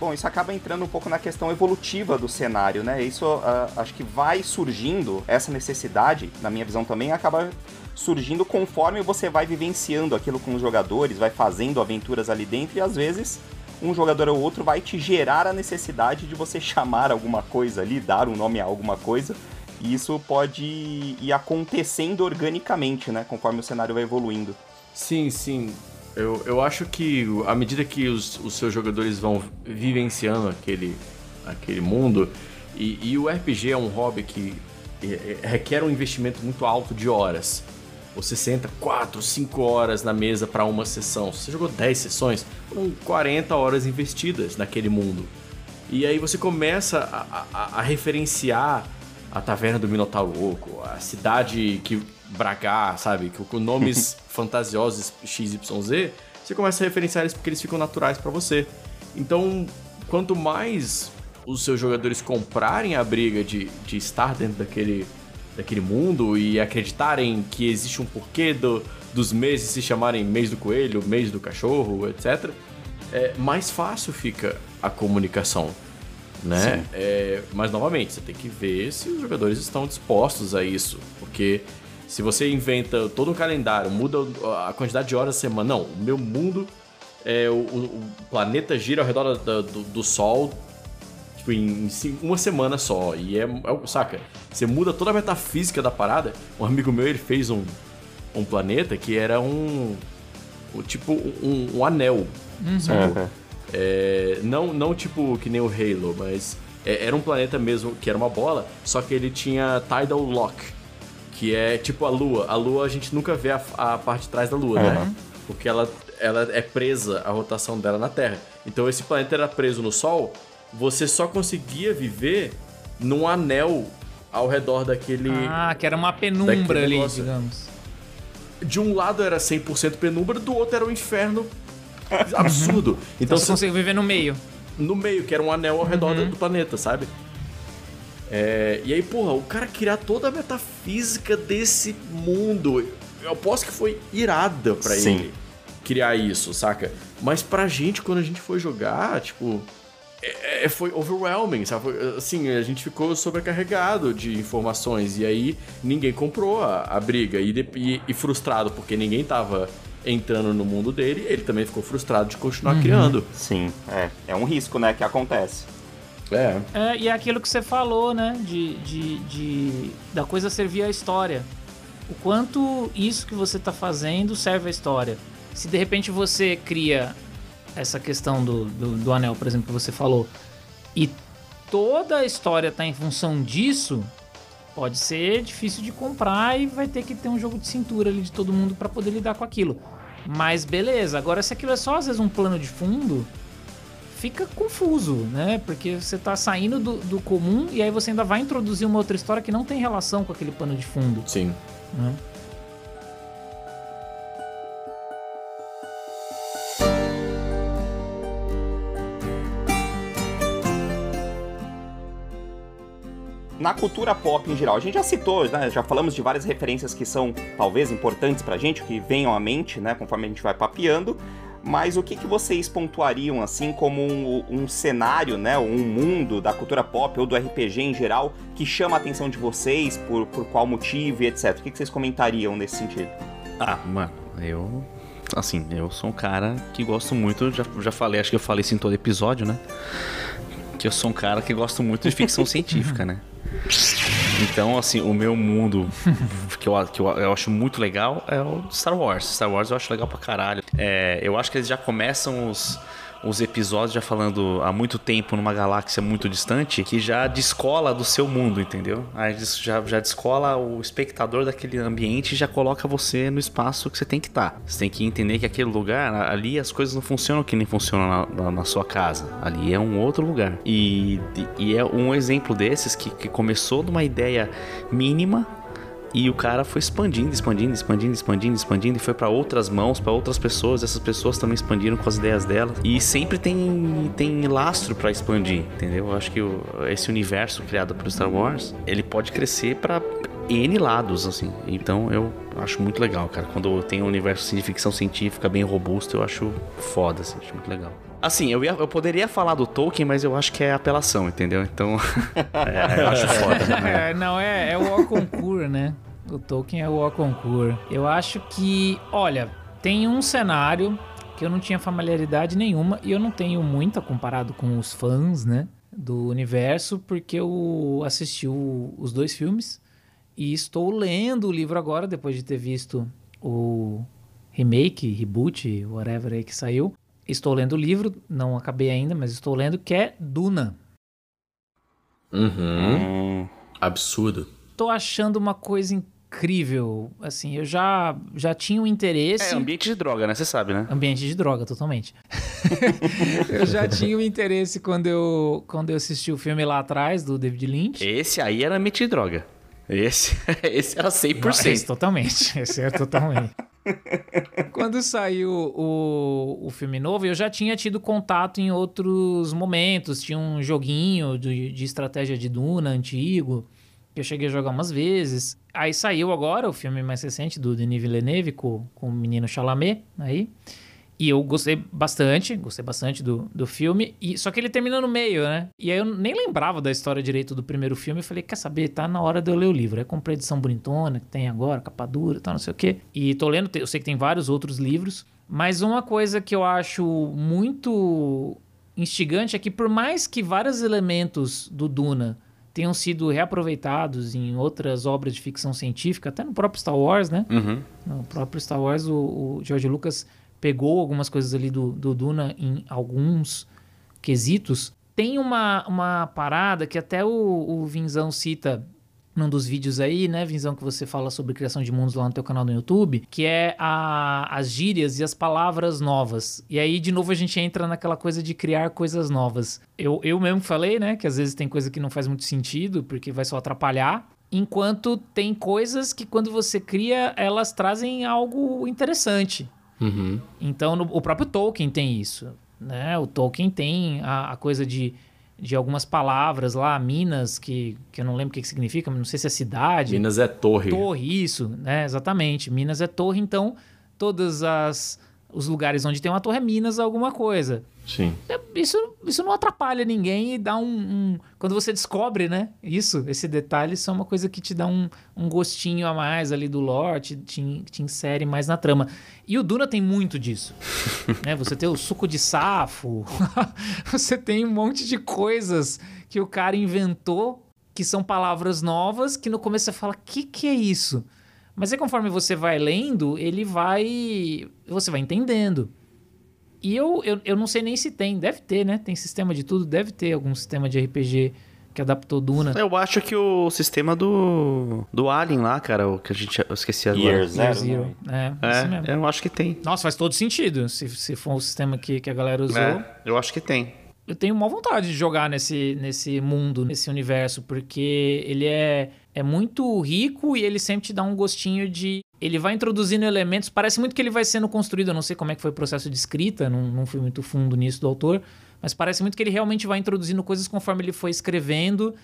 Bom, isso acaba entrando um pouco na questão evolutiva do cenário, né? Isso uh, acho que vai surgindo, essa necessidade, na minha visão também, acaba surgindo conforme você vai vivenciando aquilo com os jogadores, vai fazendo aventuras ali dentro e às vezes um jogador ou outro vai te gerar a necessidade de você chamar alguma coisa ali, dar um nome a alguma coisa. E isso pode ir acontecendo organicamente, né? Conforme o cenário vai evoluindo. Sim, sim. Eu, eu acho que à medida que os, os seus jogadores vão vivenciando aquele, aquele mundo, e, e o RPG é um hobby que é, é, requer um investimento muito alto de horas. Você senta 4, 5 horas na mesa para uma sessão. Se você jogou 10 sessões, foram 40 horas investidas naquele mundo. E aí você começa a, a, a referenciar a Taverna do Minotauro Louco, a cidade que Bragar, sabe? Com nomes fantasiosos XYZ, você começa a referenciar eles porque eles ficam naturais para você. Então, quanto mais os seus jogadores comprarem a briga de, de estar dentro daquele, daquele mundo e acreditarem que existe um porquê do, dos meses se chamarem mês do coelho, mês do cachorro, etc., é, mais fácil fica a comunicação. Né? É, mas novamente, você tem que ver se os jogadores estão dispostos a isso, porque se você inventa todo um calendário, muda a quantidade de horas da semana. Não, o meu mundo, é, o, o planeta gira ao redor do, do, do Sol tipo, em, em, uma semana só. E é, é, Saca? Você muda toda a metafísica da parada. Um amigo meu, ele fez um, um planeta que era um. um tipo, um, um anel. Uhum. Sabe? É, não, não tipo que nem o Halo, mas é, era um planeta mesmo que era uma bola, só que ele tinha Tidal Lock que é tipo a Lua. A Lua a gente nunca vê a, a parte de trás da Lua, uhum. né? Porque ela, ela é presa a rotação dela na Terra. Então esse planeta era preso no Sol, você só conseguia viver num anel ao redor daquele. Ah, que era uma penumbra ali, negócio. digamos. De um lado era 100% penumbra, do outro era um inferno absurdo. Então, então você conseguia viver no meio. No meio, que era um anel ao redor uhum. do planeta, sabe? É, e aí, porra, o cara criar toda a metafísica desse mundo. Eu aposto que foi irada pra Sim. ele criar isso, saca? Mas pra gente, quando a gente foi jogar, tipo. É, é foi overwhelming, sabe? Assim, a gente ficou sobrecarregado de informações e aí ninguém comprou a, a briga e, e, e, frustrado porque ninguém tava entrando no mundo dele, ele também ficou frustrado de continuar uhum. criando. Sim, é. É um risco, né, que acontece. É. é. E é aquilo que você falou, né? De, de, de, da coisa servir à história. O quanto isso que você está fazendo serve à história. Se de repente você cria essa questão do, do, do, anel, por exemplo, que você falou, e toda a história tá em função disso, pode ser difícil de comprar e vai ter que ter um jogo de cintura ali de todo mundo para poder lidar com aquilo. Mas beleza, agora se aquilo é só às vezes um plano de fundo, fica confuso, né? Porque você tá saindo do, do comum e aí você ainda vai introduzir uma outra história que não tem relação com aquele pano de fundo. Sim. Né? na cultura pop em geral. A gente já citou, né, já falamos de várias referências que são talvez importantes pra gente, que venham à mente, né, conforme a gente vai papeando. Mas o que, que vocês pontuariam assim como um, um cenário, né, um mundo da cultura pop ou do RPG em geral que chama a atenção de vocês por, por qual motivo e etc? O que, que vocês comentariam nesse sentido? Ah, mano, eu assim, eu sou um cara que gosto muito, já, já falei, acho que eu falei isso em todo episódio, né? Que eu sou um cara que gosto muito de ficção científica, né? Então, assim, o meu mundo que, eu, que eu, eu, acho muito legal é o Star Wars. Star Wars eu acho legal pra caralho. É, eu acho que eles já começam os os episódios já falando há muito tempo numa galáxia muito distante que já descola do seu mundo, entendeu? Aí já, já descola o espectador daquele ambiente e já coloca você no espaço que você tem que estar. Tá. Você tem que entender que aquele lugar, ali as coisas não funcionam que nem funcionam na, na, na sua casa. Ali é um outro lugar. E, e é um exemplo desses que, que começou de uma ideia mínima e o cara foi expandindo, expandindo, expandindo, expandindo, expandindo e foi para outras mãos, para outras pessoas. Essas pessoas também expandiram com as ideias delas. E sempre tem, tem lastro para expandir, entendeu? Eu acho que o, esse universo criado por Star Wars, ele pode crescer para N lados, assim. Então eu acho muito legal, cara. Quando tem um universo de ficção científica bem robusto, eu acho foda, assim, acho muito legal. Assim, eu, ia, eu poderia falar do Tolkien, mas eu acho que é apelação, entendeu? Então, é, eu acho foda. Né? É, não, é, é o Oconcourt, né? O Tolkien é o Oconcourt. Eu acho que, olha, tem um cenário que eu não tinha familiaridade nenhuma e eu não tenho muita comparado com os fãs, né? Do universo, porque eu assisti o, os dois filmes e estou lendo o livro agora, depois de ter visto o remake, reboot, whatever aí que saiu. Estou lendo o livro, não acabei ainda, mas estou lendo, que é Duna. Uhum. Hum. Absurdo. Tô achando uma coisa incrível. Assim, eu já, já tinha um interesse. É ambiente de droga, né? Você sabe, né? Ambiente de droga, totalmente. eu já tinha um interesse quando eu, quando eu assisti o filme lá atrás, do David Lynch. Esse aí era ambiente de droga. Esse, esse era 100%. Esse totalmente. Esse era totalmente. Quando saiu o, o filme novo, eu já tinha tido contato em outros momentos. Tinha um joguinho de, de estratégia de Duna antigo, que eu cheguei a jogar umas vezes. Aí saiu agora o filme mais recente do Denis Villeneuve com, com o menino Chalamet aí. E eu gostei bastante, gostei bastante do, do filme. E, só que ele termina no meio, né? E aí eu nem lembrava da história direito do primeiro filme. Eu falei, quer saber? Tá na hora de eu ler o livro. Aí comprei a edição bonitona que tem agora, capa dura e tal, não sei o quê. E tô lendo, eu sei que tem vários outros livros. Mas uma coisa que eu acho muito instigante é que por mais que vários elementos do Duna tenham sido reaproveitados em outras obras de ficção científica, até no próprio Star Wars, né? Uhum. No próprio Star Wars, o, o George Lucas pegou algumas coisas ali do, do Duna em alguns quesitos. Tem uma, uma parada que até o, o Vinzão cita num dos vídeos aí, né, Vinzão, que você fala sobre criação de mundos lá no teu canal no YouTube, que é a, as gírias e as palavras novas. E aí, de novo, a gente entra naquela coisa de criar coisas novas. Eu, eu mesmo falei, né, que às vezes tem coisa que não faz muito sentido, porque vai só atrapalhar. Enquanto tem coisas que quando você cria, elas trazem algo interessante. Uhum. Então, no, o próprio Tolkien tem isso. Né? O Tolkien tem a, a, coisa de, de algumas palavras lá, Minas, que, que eu não lembro o que, que significa, não sei se é cidade. Minas é torre. Torre, isso, né? Exatamente. Minas é torre, então todas as os lugares onde tem uma torre é Minas alguma coisa. Sim. É, isso, isso não atrapalha ninguém e dá um, um, Quando você descobre, né? Isso, esse detalhe, isso é uma coisa que te dá um, um gostinho a mais ali do lore, te, te, te insere mais na trama. E o Duna tem muito disso. né? Você tem o suco de safo, você tem um monte de coisas que o cara inventou que são palavras novas que no começo você fala: o que, que é isso? Mas aí conforme você vai lendo, ele vai. Você vai entendendo. E eu, eu, eu não sei nem se tem, deve ter, né? Tem sistema de tudo, deve ter algum sistema de RPG que adaptou Duna. Eu acho que o sistema do. do Alien lá, cara, o que a gente. Eu esqueci agora. Year Year Zero. Zero. né? É, mesmo. É, eu acho que tem. Nossa, faz todo sentido se, se for um sistema que, que a galera usou. É, eu acho que tem. Eu tenho uma vontade de jogar nesse, nesse mundo, nesse universo, porque ele é, é muito rico e ele sempre te dá um gostinho de. Ele vai introduzindo elementos. Parece muito que ele vai sendo construído. Eu não sei como é que foi o processo de escrita, não, não fui muito fundo nisso do autor, mas parece muito que ele realmente vai introduzindo coisas conforme ele foi escrevendo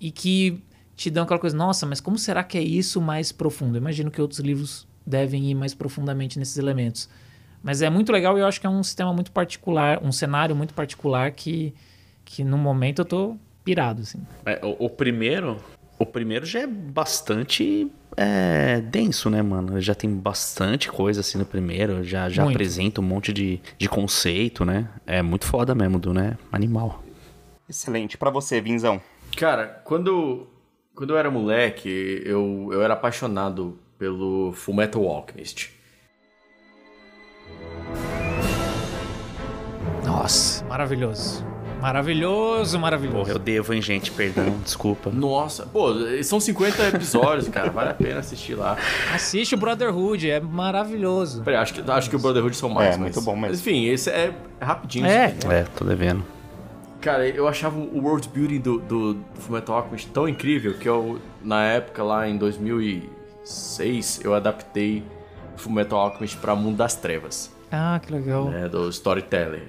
e que te dão aquela coisa, nossa, mas como será que é isso mais profundo? Eu imagino que outros livros devem ir mais profundamente nesses elementos. Mas é muito legal e eu acho que é um sistema muito particular, um cenário muito particular que, que no momento eu tô pirado, assim. É, o, o primeiro. O primeiro já é bastante é, denso, né, mano? Já tem bastante coisa assim no primeiro. Já, já Muito. apresenta um monte de, de conceito, né? É muito foda mesmo, do, né? Animal. Excelente. Pra você, Vinzão. Cara, quando, quando eu era moleque, eu, eu era apaixonado pelo Fullmetal Alchemist. Nossa, maravilhoso. Maravilhoso, maravilhoso. Porra, eu devo, hein, gente? Perdão, desculpa. Nossa, pô, são 50 episódios, cara, vale a pena assistir lá. Assiste o Brotherhood, é maravilhoso. Peraí, acho que, acho que o Brotherhood são mais. É, muito mas- bom mesmo. mas, Enfim, esse é rapidinho. É. aqui, né? É, tô devendo. Cara, eu achava o world building do, do, do Fullmetal Alchemist tão incrível que eu, na época, lá em 2006, eu adaptei Fullmetal Alchemist pra Mundo das Trevas, Ah, que legal. né, do Storyteller.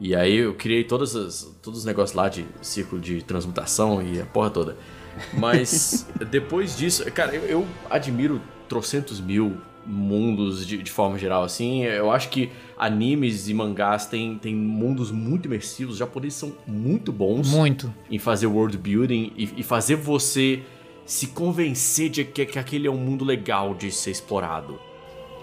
E aí eu criei todas as, todos os negócios lá de ciclo de transmutação e a porra toda. Mas depois disso, cara, eu, eu admiro trocentos mil mundos de, de forma geral, assim. Eu acho que animes e mangás têm, têm mundos muito imersivos. Os japoneses são muito bons Muito. em fazer world building e, e fazer você se convencer de que, que aquele é um mundo legal de ser explorado,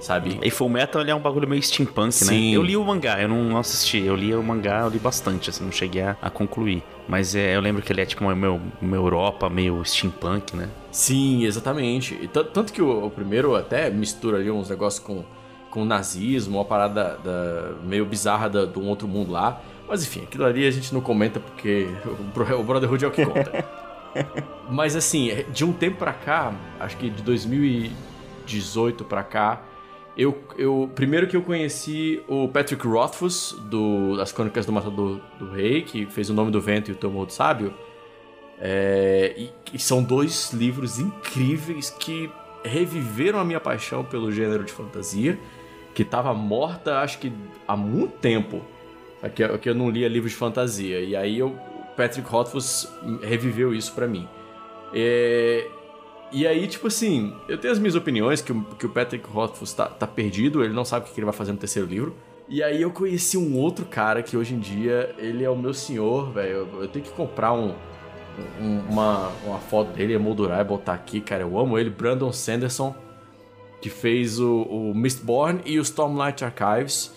sabe? E Full Metal ele é um bagulho meio steampunk, Sim. né? Eu li o mangá, eu não assisti. Eu li o mangá, eu li bastante, assim, não cheguei a, a concluir. Mas é, eu lembro que ele é tipo uma, uma, uma Europa meio steampunk, né? Sim, exatamente. E tan- tanto que o, o primeiro até mistura ali uns negócios com, com nazismo, uma parada da- meio bizarra da- de um outro mundo lá. Mas enfim, aquilo ali a gente não comenta porque o, o Brotherhood é o que conta. Mas assim, de um tempo pra cá, acho que de 2018 pra cá, eu, eu primeiro que eu conheci o Patrick Rothfuss do das Crônicas do Matador do Rei, que fez o Nome do Vento e o Tomo do Sábio. É, e, e são dois livros incríveis que reviveram a minha paixão pelo gênero de fantasia, que estava morta acho que há muito tempo. Só que, eu- que eu não lia livros de fantasia. E aí eu, o Patrick Rothfuss reviveu isso pra mim. É, e aí, tipo assim, eu tenho as minhas opiniões que o, que o Patrick Rothfuss tá, tá perdido, ele não sabe o que ele vai fazer no terceiro livro. E aí eu conheci um outro cara que hoje em dia ele é o meu senhor, velho. Eu, eu tenho que comprar um, um- uma, uma foto dele, emoldurar e botar aqui, cara. Eu amo ele, Brandon Sanderson, que fez o, o Mistborn e o Stormlight Archives.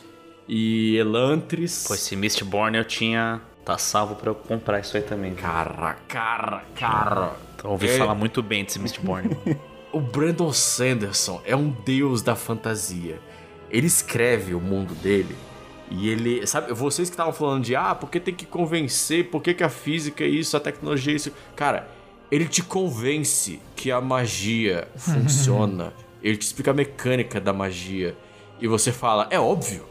E Elantris. Pô, esse Mistborn eu tinha. Tá salvo pra eu comprar isso aí também. Cara, cara, cara. Ouvi É. falar muito bem desse Mistborn. O Brandon Sanderson é um deus da fantasia. Ele escreve o mundo dele e ele. Sabe, vocês que estavam falando de ah, porque tem que convencer, por que, que a física é isso, a tecnologia é isso. Cara, ele te convence que a magia funciona. ele te explica a mecânica da magia. E você fala, é óbvio.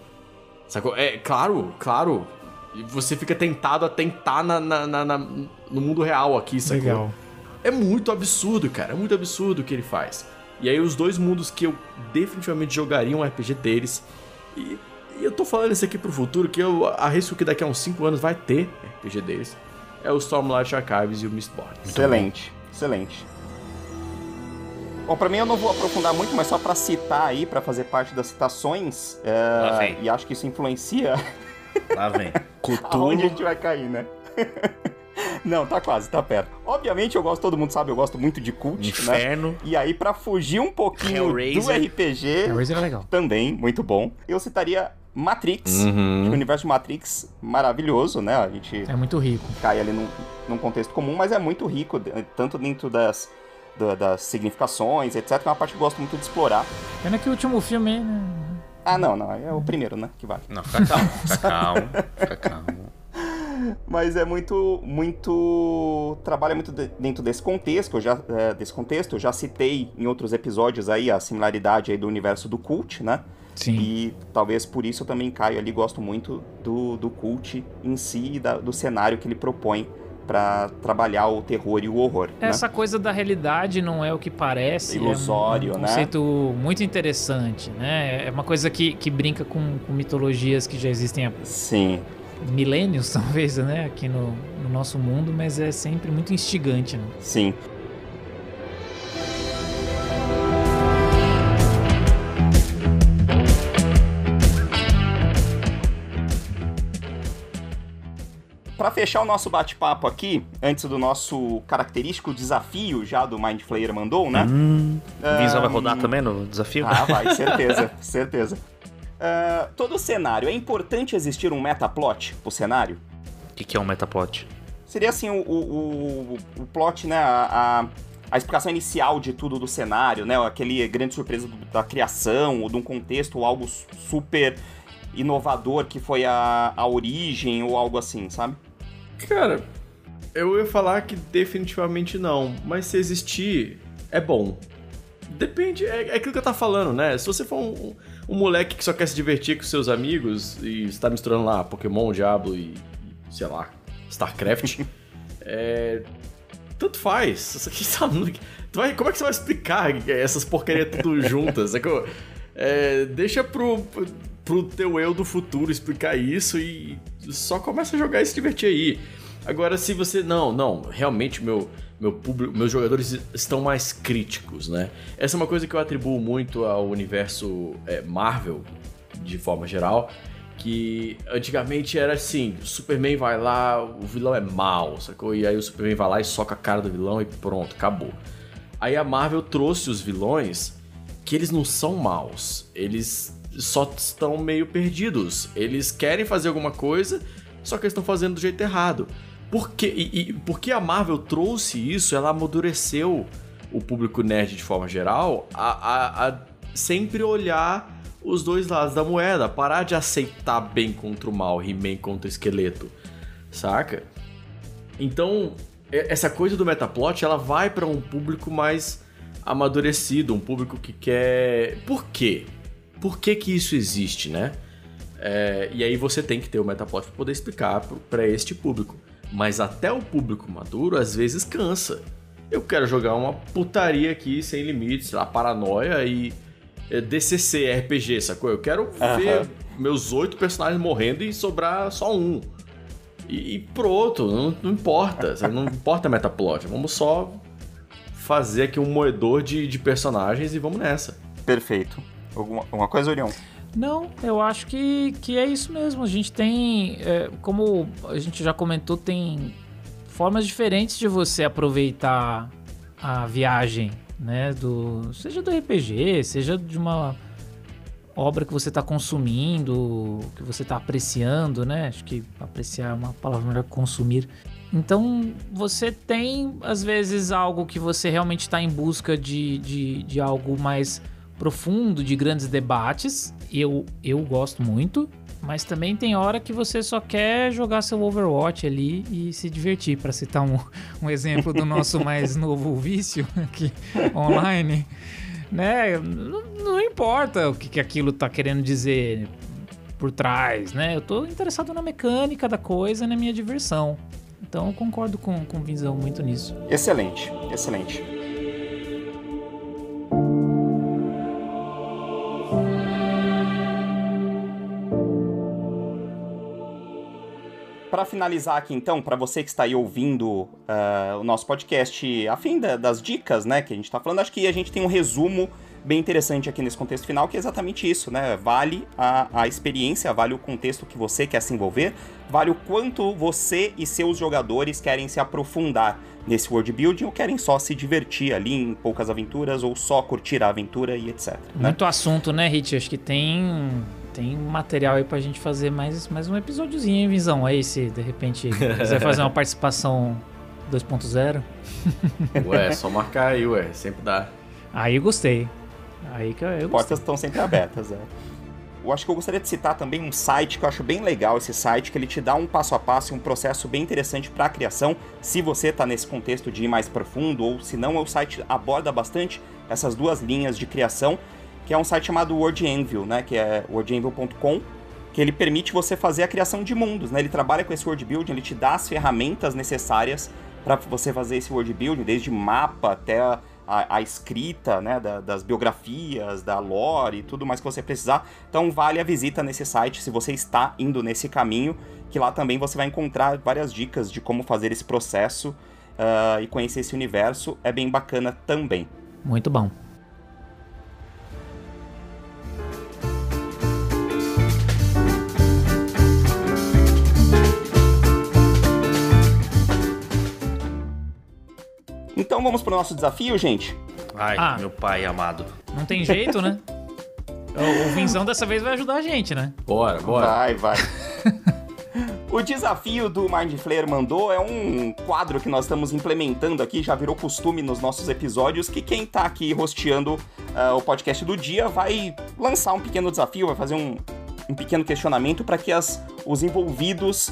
Sacou? É claro, claro. E você fica tentado a tentar na, na- na- na- no mundo real aqui, sacou? Legal. É muito absurdo, cara. É muito absurdo o que ele faz. E aí, os dois mundos que eu definitivamente jogaria um RPG deles. E, e eu tô falando isso aqui pro futuro, que eu arrisco que daqui a uns 5 anos vai ter RPG deles. É o Stormlight Archives e o Mistborn. Excelente, excelente. Bom, pra mim eu não vou aprofundar muito, mas só pra citar aí, pra fazer parte das citações, é, e acho que isso influencia Lá vem. aonde a Cthulhu. gente vai cair, né? não, tá quase, tá perto. Obviamente eu gosto, todo mundo sabe, eu gosto muito de cult, né? Inferno. E aí, pra fugir um pouquinho do Hellraiser. RPG, Hellraiser é legal. também, muito bom, eu citaria Matrix. Uhum. O universo Matrix, maravilhoso, né? A gente É muito rico. cai ali num, num contexto comum, mas é muito rico, tanto dentro das, da- das significações, etc. É uma parte que eu gosto muito de explorar. Pena que o último filme, né? Ah, não, não. É o primeiro, né? Que vale. Não, fica calmo, fica calmo, fica calmo. Mas é muito, muito. Trabalha muito de- dentro desse contexto. Eu já, é, desse contexto. Eu já citei em outros episódios aí a similaridade aí do universo do cult, né? Sim. E talvez por isso eu também caio ali, gosto muito do, do cult em si e da- do cenário que ele propõe pra trabalhar o terror e o horror. né? Essa coisa da realidade não é o que parece. Ilusório, é um né? conceito muito interessante, né? É uma coisa que, que brinca com, com mitologias que já existem há Sim. Milênios, talvez, né? Aqui no, no nosso mundo, mas é sempre muito instigante, né? Sim. Para fechar o nosso bate-papo aqui, antes do nosso característico desafio já do Mind Flayer mandou, né? Hum, o Vinzão vai Ahn, rodar também no desafio? Ah, vai, certeza, certeza. Ah, todo cenário, é importante existir um metaplot pro cenário? O que, que é um metaplot? Seria assim o, o, o, o plot, né? A, a, a explicação inicial de tudo do cenário, né? Aquele grande surpresa do- da criação, ou de um contexto, ou algo su- super inovador que foi a, a origem, ou algo assim, sabe? Cara, eu ia falar que definitivamente não, mas se existir, é bom. Depende, é, é aquilo que eu tava falando, né? Se você for um, um moleque que só quer se divertir com seus amigos e está misturando lá Pokémon, Diablo e, e, sei lá, StarCraft, é. Tanto faz. Isso aqui tá tu vai- como é que você vai explicar essas porcarias tudo juntas? É, deixa pro, pro teu eu do futuro explicar isso e só começa a jogar e se divertir aí. Agora, se você. Não, não, realmente meu, meu público, meus jogadores estão mais críticos, né? Essa é uma coisa que eu atribuo muito ao universo é, Marvel, de forma geral. Que antigamente era assim: o Superman vai lá, o vilão é mal, sacou? E aí o Superman vai lá e soca a cara do vilão e pronto, acabou. Aí a Marvel trouxe os vilões que eles não são maus, eles só estão meio perdidos. Eles querem fazer alguma coisa, só que eles estão fazendo do jeito errado. Por quê? E, e porque a Marvel trouxe isso, ela amadureceu o público nerd de forma geral a, a- a sempre olhar os dois lados da moeda, parar de aceitar bem contra o mal, He-Man contra o esqueleto, saca? Então, essa coisa do metaplot, ela vai pra um público mais amadurecido, um público que quer... Por quê? Por que que isso existe, né? É, e aí você tem que ter o metaplot pra poder explicar pra este público. Mas até o público maduro, às vezes, cansa. Eu quero jogar uma putaria aqui, sem limites, lá, paranoia e é, DCC, RPG, sacou? Eu quero ver meus oito personagens morrendo e sobrar só um. E, e pronto, não, não importa. sabe? Não importa metaplot. Vamos só fazer aqui um moedor de, de personagens e vamos nessa. Perfeito. Alguma, alguma coisa, Orion? Não, eu acho que, que é isso mesmo. A gente tem, é, como a gente já comentou, tem formas diferentes de você aproveitar a viagem, né? Do, seja do RPG, seja de uma obra que você está consumindo, que você está apreciando, né? Acho que apreciar é uma palavra melhor que consumir. Então, você tem, às vezes, algo que você realmente está em busca de, de, de algo mais profundo, de grandes debates. Eu, eu gosto muito. Mas também tem hora que você só quer jogar seu Overwatch ali e se divertir, para citar um, um exemplo do nosso mais novo vício aqui online. Né? Não, não importa o que, que aquilo tá querendo dizer por trás, né? Eu tô interessado na mecânica da coisa, na minha diversão. Então eu concordo com, com o Vinzão muito nisso. Excelente, excelente. Para finalizar aqui, então, para você que está aí ouvindo ah, o nosso podcast, a fim da- das dicas, né, que a gente está falando, acho que a gente tem um resumo bem interessante aqui nesse contexto final, que é exatamente isso, né? Vale a, a experiência, vale o contexto que você quer se envolver, vale o quanto você e seus jogadores querem se aprofundar nesse world building ou querem só se divertir ali em poucas aventuras ou só curtir a aventura e etc. né? Muito assunto, né, Hit? Acho que tem tem material aí pra gente fazer mais, mais um episódiozinho, hein, Vinzão? Aí, se de repente quiser fazer uma participação 2.0, Ué, só marcar aí, ué, sempre dá. aí eu gostei. Aí que eu, eu gostei. Portas estão sempre abertas, é. eu acho que eu gostaria de citar também um site que eu acho bem legal esse site, que ele te dá um passo a passo e um processo bem interessante para a criação, se você está nesse contexto de ir mais profundo, ou se não, o site aborda bastante essas duas linhas de criação, que é um site chamado Word Anvil, né, que é wordanvil.com, que ele permite você fazer a criação de mundos, né? Ele trabalha com esse world building, ele te dá as ferramentas necessárias para você fazer esse world building, desde mapa até a, a, a escrita, né, da, das biografias, da lore e tudo mais que você precisar. Então vale a visita nesse site se você está indo nesse caminho, que lá também você vai encontrar várias dicas de como fazer esse processo uh, e conhecer esse universo. É bem bacana também. Muito bom. Então vamos pro nosso desafio, gente? Ai, Ah. meu pai amado. Não tem jeito, né? O, o Vinzão dessa vez vai ajudar a gente, né? Bora, bora. Vai, vai. O desafio do Mind Flayer mandou é um quadro que nós estamos implementando aqui, já virou costume nos nossos episódios, que quem tá aqui rosteando ah, o podcast do dia vai lançar um pequeno desafio, vai fazer um, um pequeno questionamento para que as, os envolvidos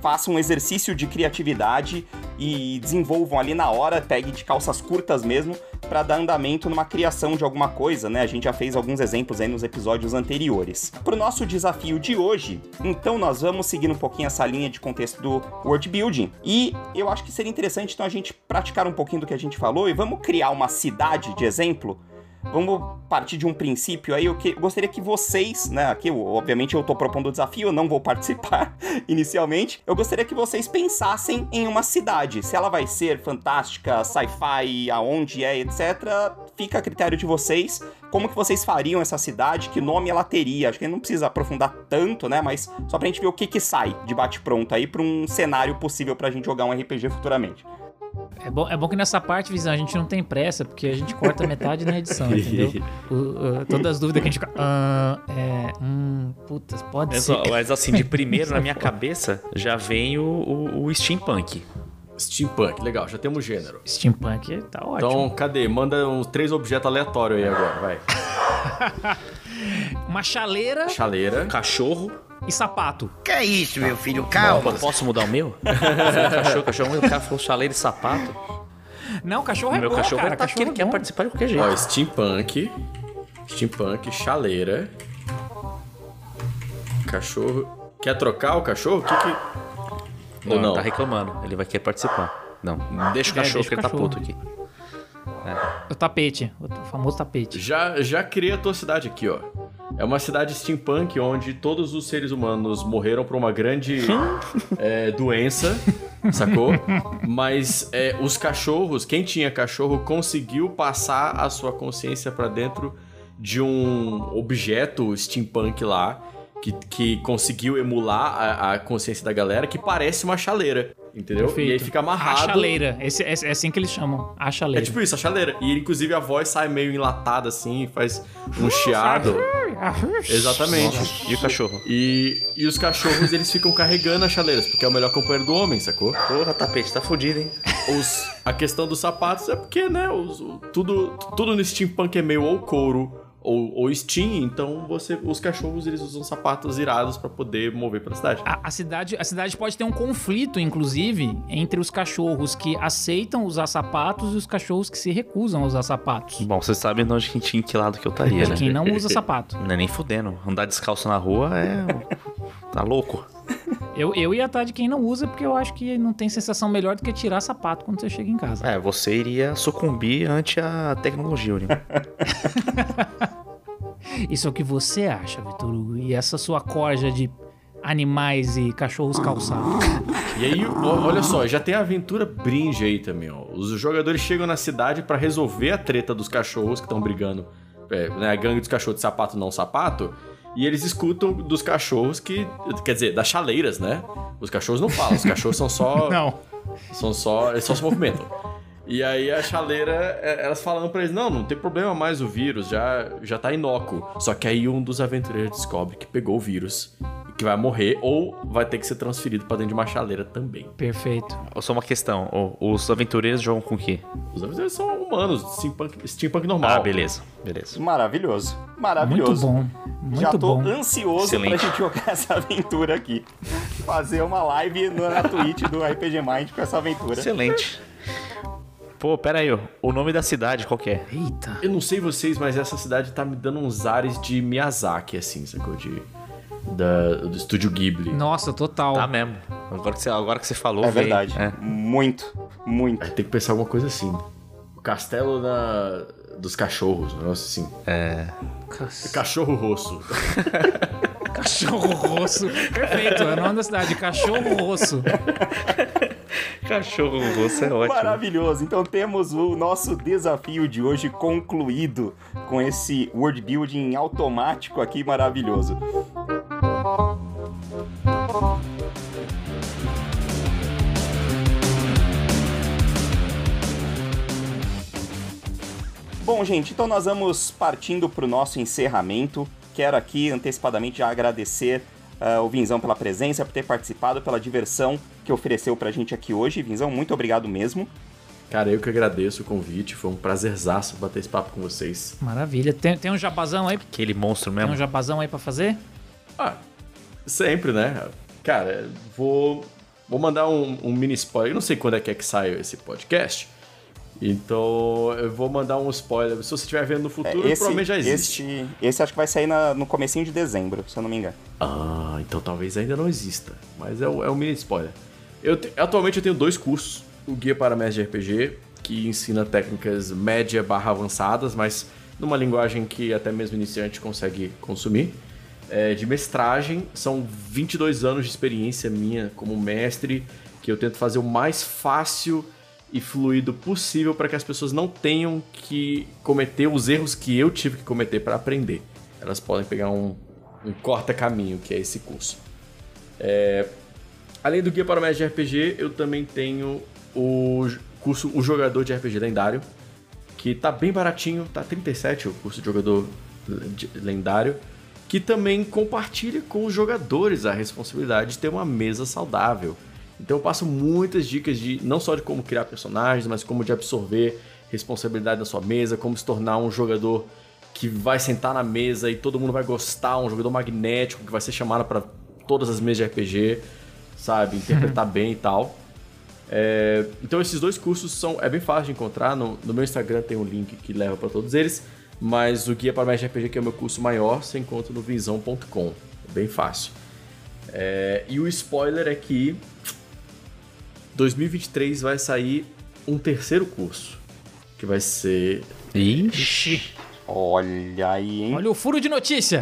façam um exercício de criatividade e desenvolvam ali na hora, pegue de calças curtas mesmo, para dar andamento numa criação de alguma coisa, né? A gente já fez alguns exemplos aí nos episódios anteriores. Pro nosso desafio de hoje, então nós vamos seguir um pouquinho essa linha de contexto do world building. E eu acho que seria interessante então a gente praticar um pouquinho do que a gente falou e vamos criar uma cidade de exemplo Vamos partir de um princípio aí, eu, que, gostaria que vocês, né, aqui, obviamente eu tô propondo o desafio, eu não vou participar inicialmente. Eu gostaria que vocês pensassem em uma cidade. Se ela vai ser fantástica, sci-fi, aonde é, etc, fica a critério de vocês. Como que vocês fariam essa cidade? Que nome ela teria? Acho que não precisa aprofundar tanto, né, mas só pra gente ver o que que sai de bate-pronto aí pra um cenário possível pra gente jogar um RPG futuramente. É bom, é bom que nessa parte, Visão, a gente não tem pressa, porque a gente corta metade na edição, entendeu? O- o- todas as dúvidas que a gente fica. Ah, é. Hum, putas, pode Mas, ser. ó, mas assim, de primeiro na minha cabeça já vem o, o, o steampunk. Steampunk, legal, já temos gênero. Steampunk tá ótimo. Então, cadê? Manda uns três objetos aleatórios aí agora, vai. Uma chaleira Chaleira. Cachorro. E sapato. Que é isso, meu filho? Calma. Posso mudar o meu? cachorro, cachorro, o cara falou chaleira e sapato. Não, cachorro O é meu bom, cachorro cara. ele tá cachorro ele é quer bom. participar de qualquer jeito. Ó, steampunk. Steampunk, chaleira. Cachorro. Quer trocar o cachorro? O que que. não, Ou não? tá reclamando. Ele vai querer participar. Não, deixa o É, cachorro deixa que o ele tá cachorro. puto aqui. O tapete. O famoso tapete. Já, já criei a tua cidade aqui, ó. É uma cidade steampunk onde todos os seres humanos morreram por uma grande é, doença, sacou? Mas é, os cachorros, quem tinha cachorro, conseguiu passar a sua consciência pra dentro de um objeto steampunk lá que, que conseguiu emular a, a consciência da galera, que parece uma chaleira, entendeu? E aí fica amarrado. A chaleira. Esse, é, é assim que eles chamam. A É chaleira. tipo isso, a chaleira. E inclusive a voz sai meio enlatada assim, faz um chiado. Exatamente. E o cachorro? E, e os cachorros, eles ficam carregando as chaleiras, porque é o melhor companheiro do homem, sacou? Porra, tapete, tá fudido, hein? Os, a questão dos sapatos é porque, né, os, tudo, tudo no steampunk é meio ou couro ou, ou steam, então você, os cachorros, eles usam sapatos irados pra poder mover pra cidade. A, a cidade, a cidade pode ter um conflito, inclusive, entre os cachorros que aceitam usar sapatos e os cachorros que se recusam a usar sapatos. Bom, você sabe onde que, em que lado que eu estaria, De né? quem não usa sapato. Não é nem fudendo. Andar descalço na rua é. Tá louco. Eu, eu ia estar de quem não usa, porque eu acho que não tem sensação melhor do que tirar sapato quando você chega em casa. É, você iria sucumbir ante a tecnologia, Uri. Isso é o que você acha, Vitor Hugo. E essa sua corja de animais e cachorros calçados. E aí, olha só, já tem a aventura bringe aí também, ó. Os jogadores chegam na cidade pra resolver a treta dos cachorros que estão brigando, é, né, a gangue dos cachorros de sapato não sapato, e eles escutam dos cachorros que, quer dizer, das chaleiras, né? Os cachorros não falam, os cachorros são só Não. são só, eles só se movimentam. E aí a chaleira, é, elas falando pra eles, não, não tem problema mais o vírus, já, já tá inócuo. Só que aí um dos aventureiros descobre que pegou o vírus e que vai morrer ou vai ter que ser transferido pra dentro de uma chaleira também. Perfeito. Só uma questão, os aventureiros jogam com o quê? Os aventureiros são humanos, steampunk, steampunk normal. Ah, beleza, beleza. Maravilhoso. Muito Maravilhoso. bom. Muito Já tô bom. ansioso Excelente. pra gente jogar essa aventura aqui. Fazer uma live no- na Twitch do RPG Mind com essa aventura. Excelente. Pô, pera aí, ó. o nome da cidade qual que é? Eita. Eu não sei vocês, mas essa cidade tá me dando uns ares de Miyazaki, assim, sacou? De, da, do estúdio Ghibli. Nossa, total. Tá mesmo. Agora que você, agora que você falou, É verdade. É. Muito, muito. Tem que pensar alguma coisa assim. O castelo da, dos cachorros, um negócio assim. É. Cachorro rosso. Cachorro rosso. Perfeito. É o nome da cidade. Cachorro rosso. Cachorro rosto é ótimo. Maravilhoso. Então temos o nosso desafio de hoje concluído com esse world building automático aqui maravilhoso. Bom, gente, então nós vamos partindo para o nosso encerramento. Quero aqui antecipadamente já agradecer ah, o Vinzão pela presença, por ter participado, pela diversão que ofereceu pra gente aqui hoje. Vinzão, muito obrigado mesmo. Cara, eu que agradeço o convite. Foi um prazerzaço bater esse papo com vocês. Maravilha. Tem, tem um jabazão aí? Aquele monstro Tem um mesmo. jabazão aí pra fazer? Ah, sempre, né? Cara, vou, vou mandar um, um mini spoiler. Eu não sei quando é que é que sai esse podcast. Então, eu vou mandar um spoiler. Se você estiver vendo no É, futuro, provavelmente já existe. Esse, esse acho que vai sair na- no comecinho de dezembro, se eu não me engano. Ah, então talvez ainda não exista. Mas é, o- é um mini spoiler. Eu te- atualmente eu tenho dois cursos. O Guia para Mestre de RPG, que ensina técnicas média barra avançadas, mas numa linguagem que até mesmo iniciante consegue consumir. É, de mestragem, são 22 anos de experiência minha como mestre, que eu tento fazer o mais fácil e fluido possível para que as pessoas não tenham que cometer os erros que eu tive que cometer para aprender. Elas podem pegar um, um corta-caminho, que é esse curso. É, Além do Guia para o Mestre de RPG, eu também tenho o curso O Jogador de RPG Lendário, que tá bem baratinho, tá 37 o curso de Jogador Lendário, que também compartilha com os jogadores a responsabilidade de ter uma mesa saudável. Então eu passo muitas dicas de não só de como criar personagens, mas como de absorver responsabilidade na sua mesa, como se tornar um jogador que vai sentar na mesa e todo mundo vai gostar, um jogador magnético que vai ser chamado para todas as mesas de RPG, sabe, interpretar bem e tal. É, então esses dois cursos são é bem fácil de encontrar. No, no meu Instagram tem um link que leva para todos eles. Mas o guia para mestre de RPG, que é o meu curso maior, você encontra no vinzão.com. É bem fácil. É, e o spoiler é que 2023 vai sair um terceiro curso. Que vai ser. Ixi. Olha aí, hein? Olha o furo de notícia.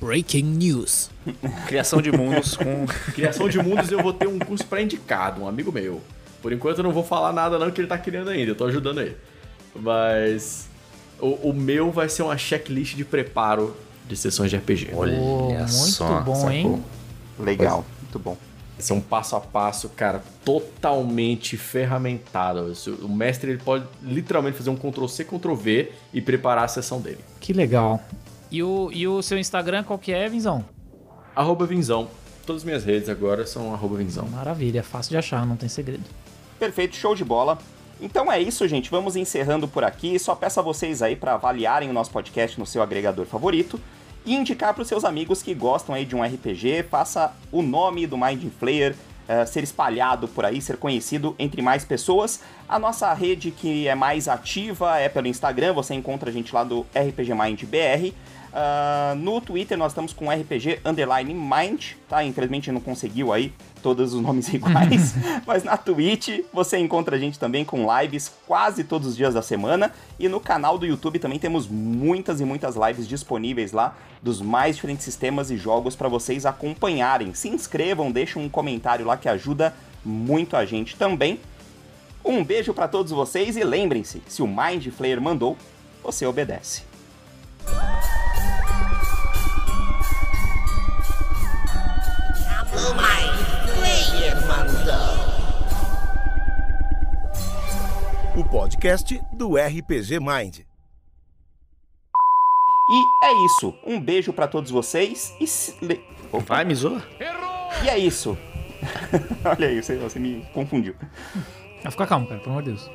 Breaking News. Criação de mundos com. Criação de mundos eu vou ter um curso pré-indicado, um amigo meu. Por enquanto eu não vou falar nada não que ele tá criando ainda, eu tô ajudando ele. Mas o, o meu vai ser uma checklist de preparo de sessões de RPG. Olha muito só, bom, sacou? hein? Legal, muito bom. Esse é um passo a passo, cara, totalmente ferramentado. O mestre ele pode literalmente fazer um Ctrl-C, Ctrl-V e preparar a sessão dele. Que legal. E o, e o seu Instagram qual que é, Vinzão? Arroba Vinzão. Todas as minhas redes agora são arroba Vinzão. Maravilha, é fácil de achar, não tem segredo. Perfeito, show de bola. Então é isso, gente. Vamos encerrando por aqui. Só peço a vocês aí para avaliarem o nosso podcast no seu agregador favorito e indicar para os seus amigos que gostam aí de um RPG. Faça o nome do Mind Flayer eh, ser espalhado por aí, ser conhecido entre mais pessoas. A nossa rede que é mais ativa é pelo Instagram. Você encontra a gente lá do RPG Mind BR. Ah, no Twitter nós estamos com RPG Underline Mind, tá? Infelizmente não conseguiu aí todos os nomes iguais, mas na Twitch você encontra a gente também com lives quase todos os dias da semana e no canal do YouTube também temos muitas e muitas lives disponíveis lá dos mais diferentes sistemas e jogos para vocês acompanharem. Se inscrevam, deixem um comentário lá que ajuda muito a gente também. Um beijo para todos vocês e lembrem-se, se o Mind Flayer mandou, você obedece. O podcast do RPG Mind. E é isso. Um beijo pra todos vocês e. se- Opa. Vai, me zoa? E é isso. Olha aí, você, você me confundiu. Fica calmo, cara, pelo amor de Deus.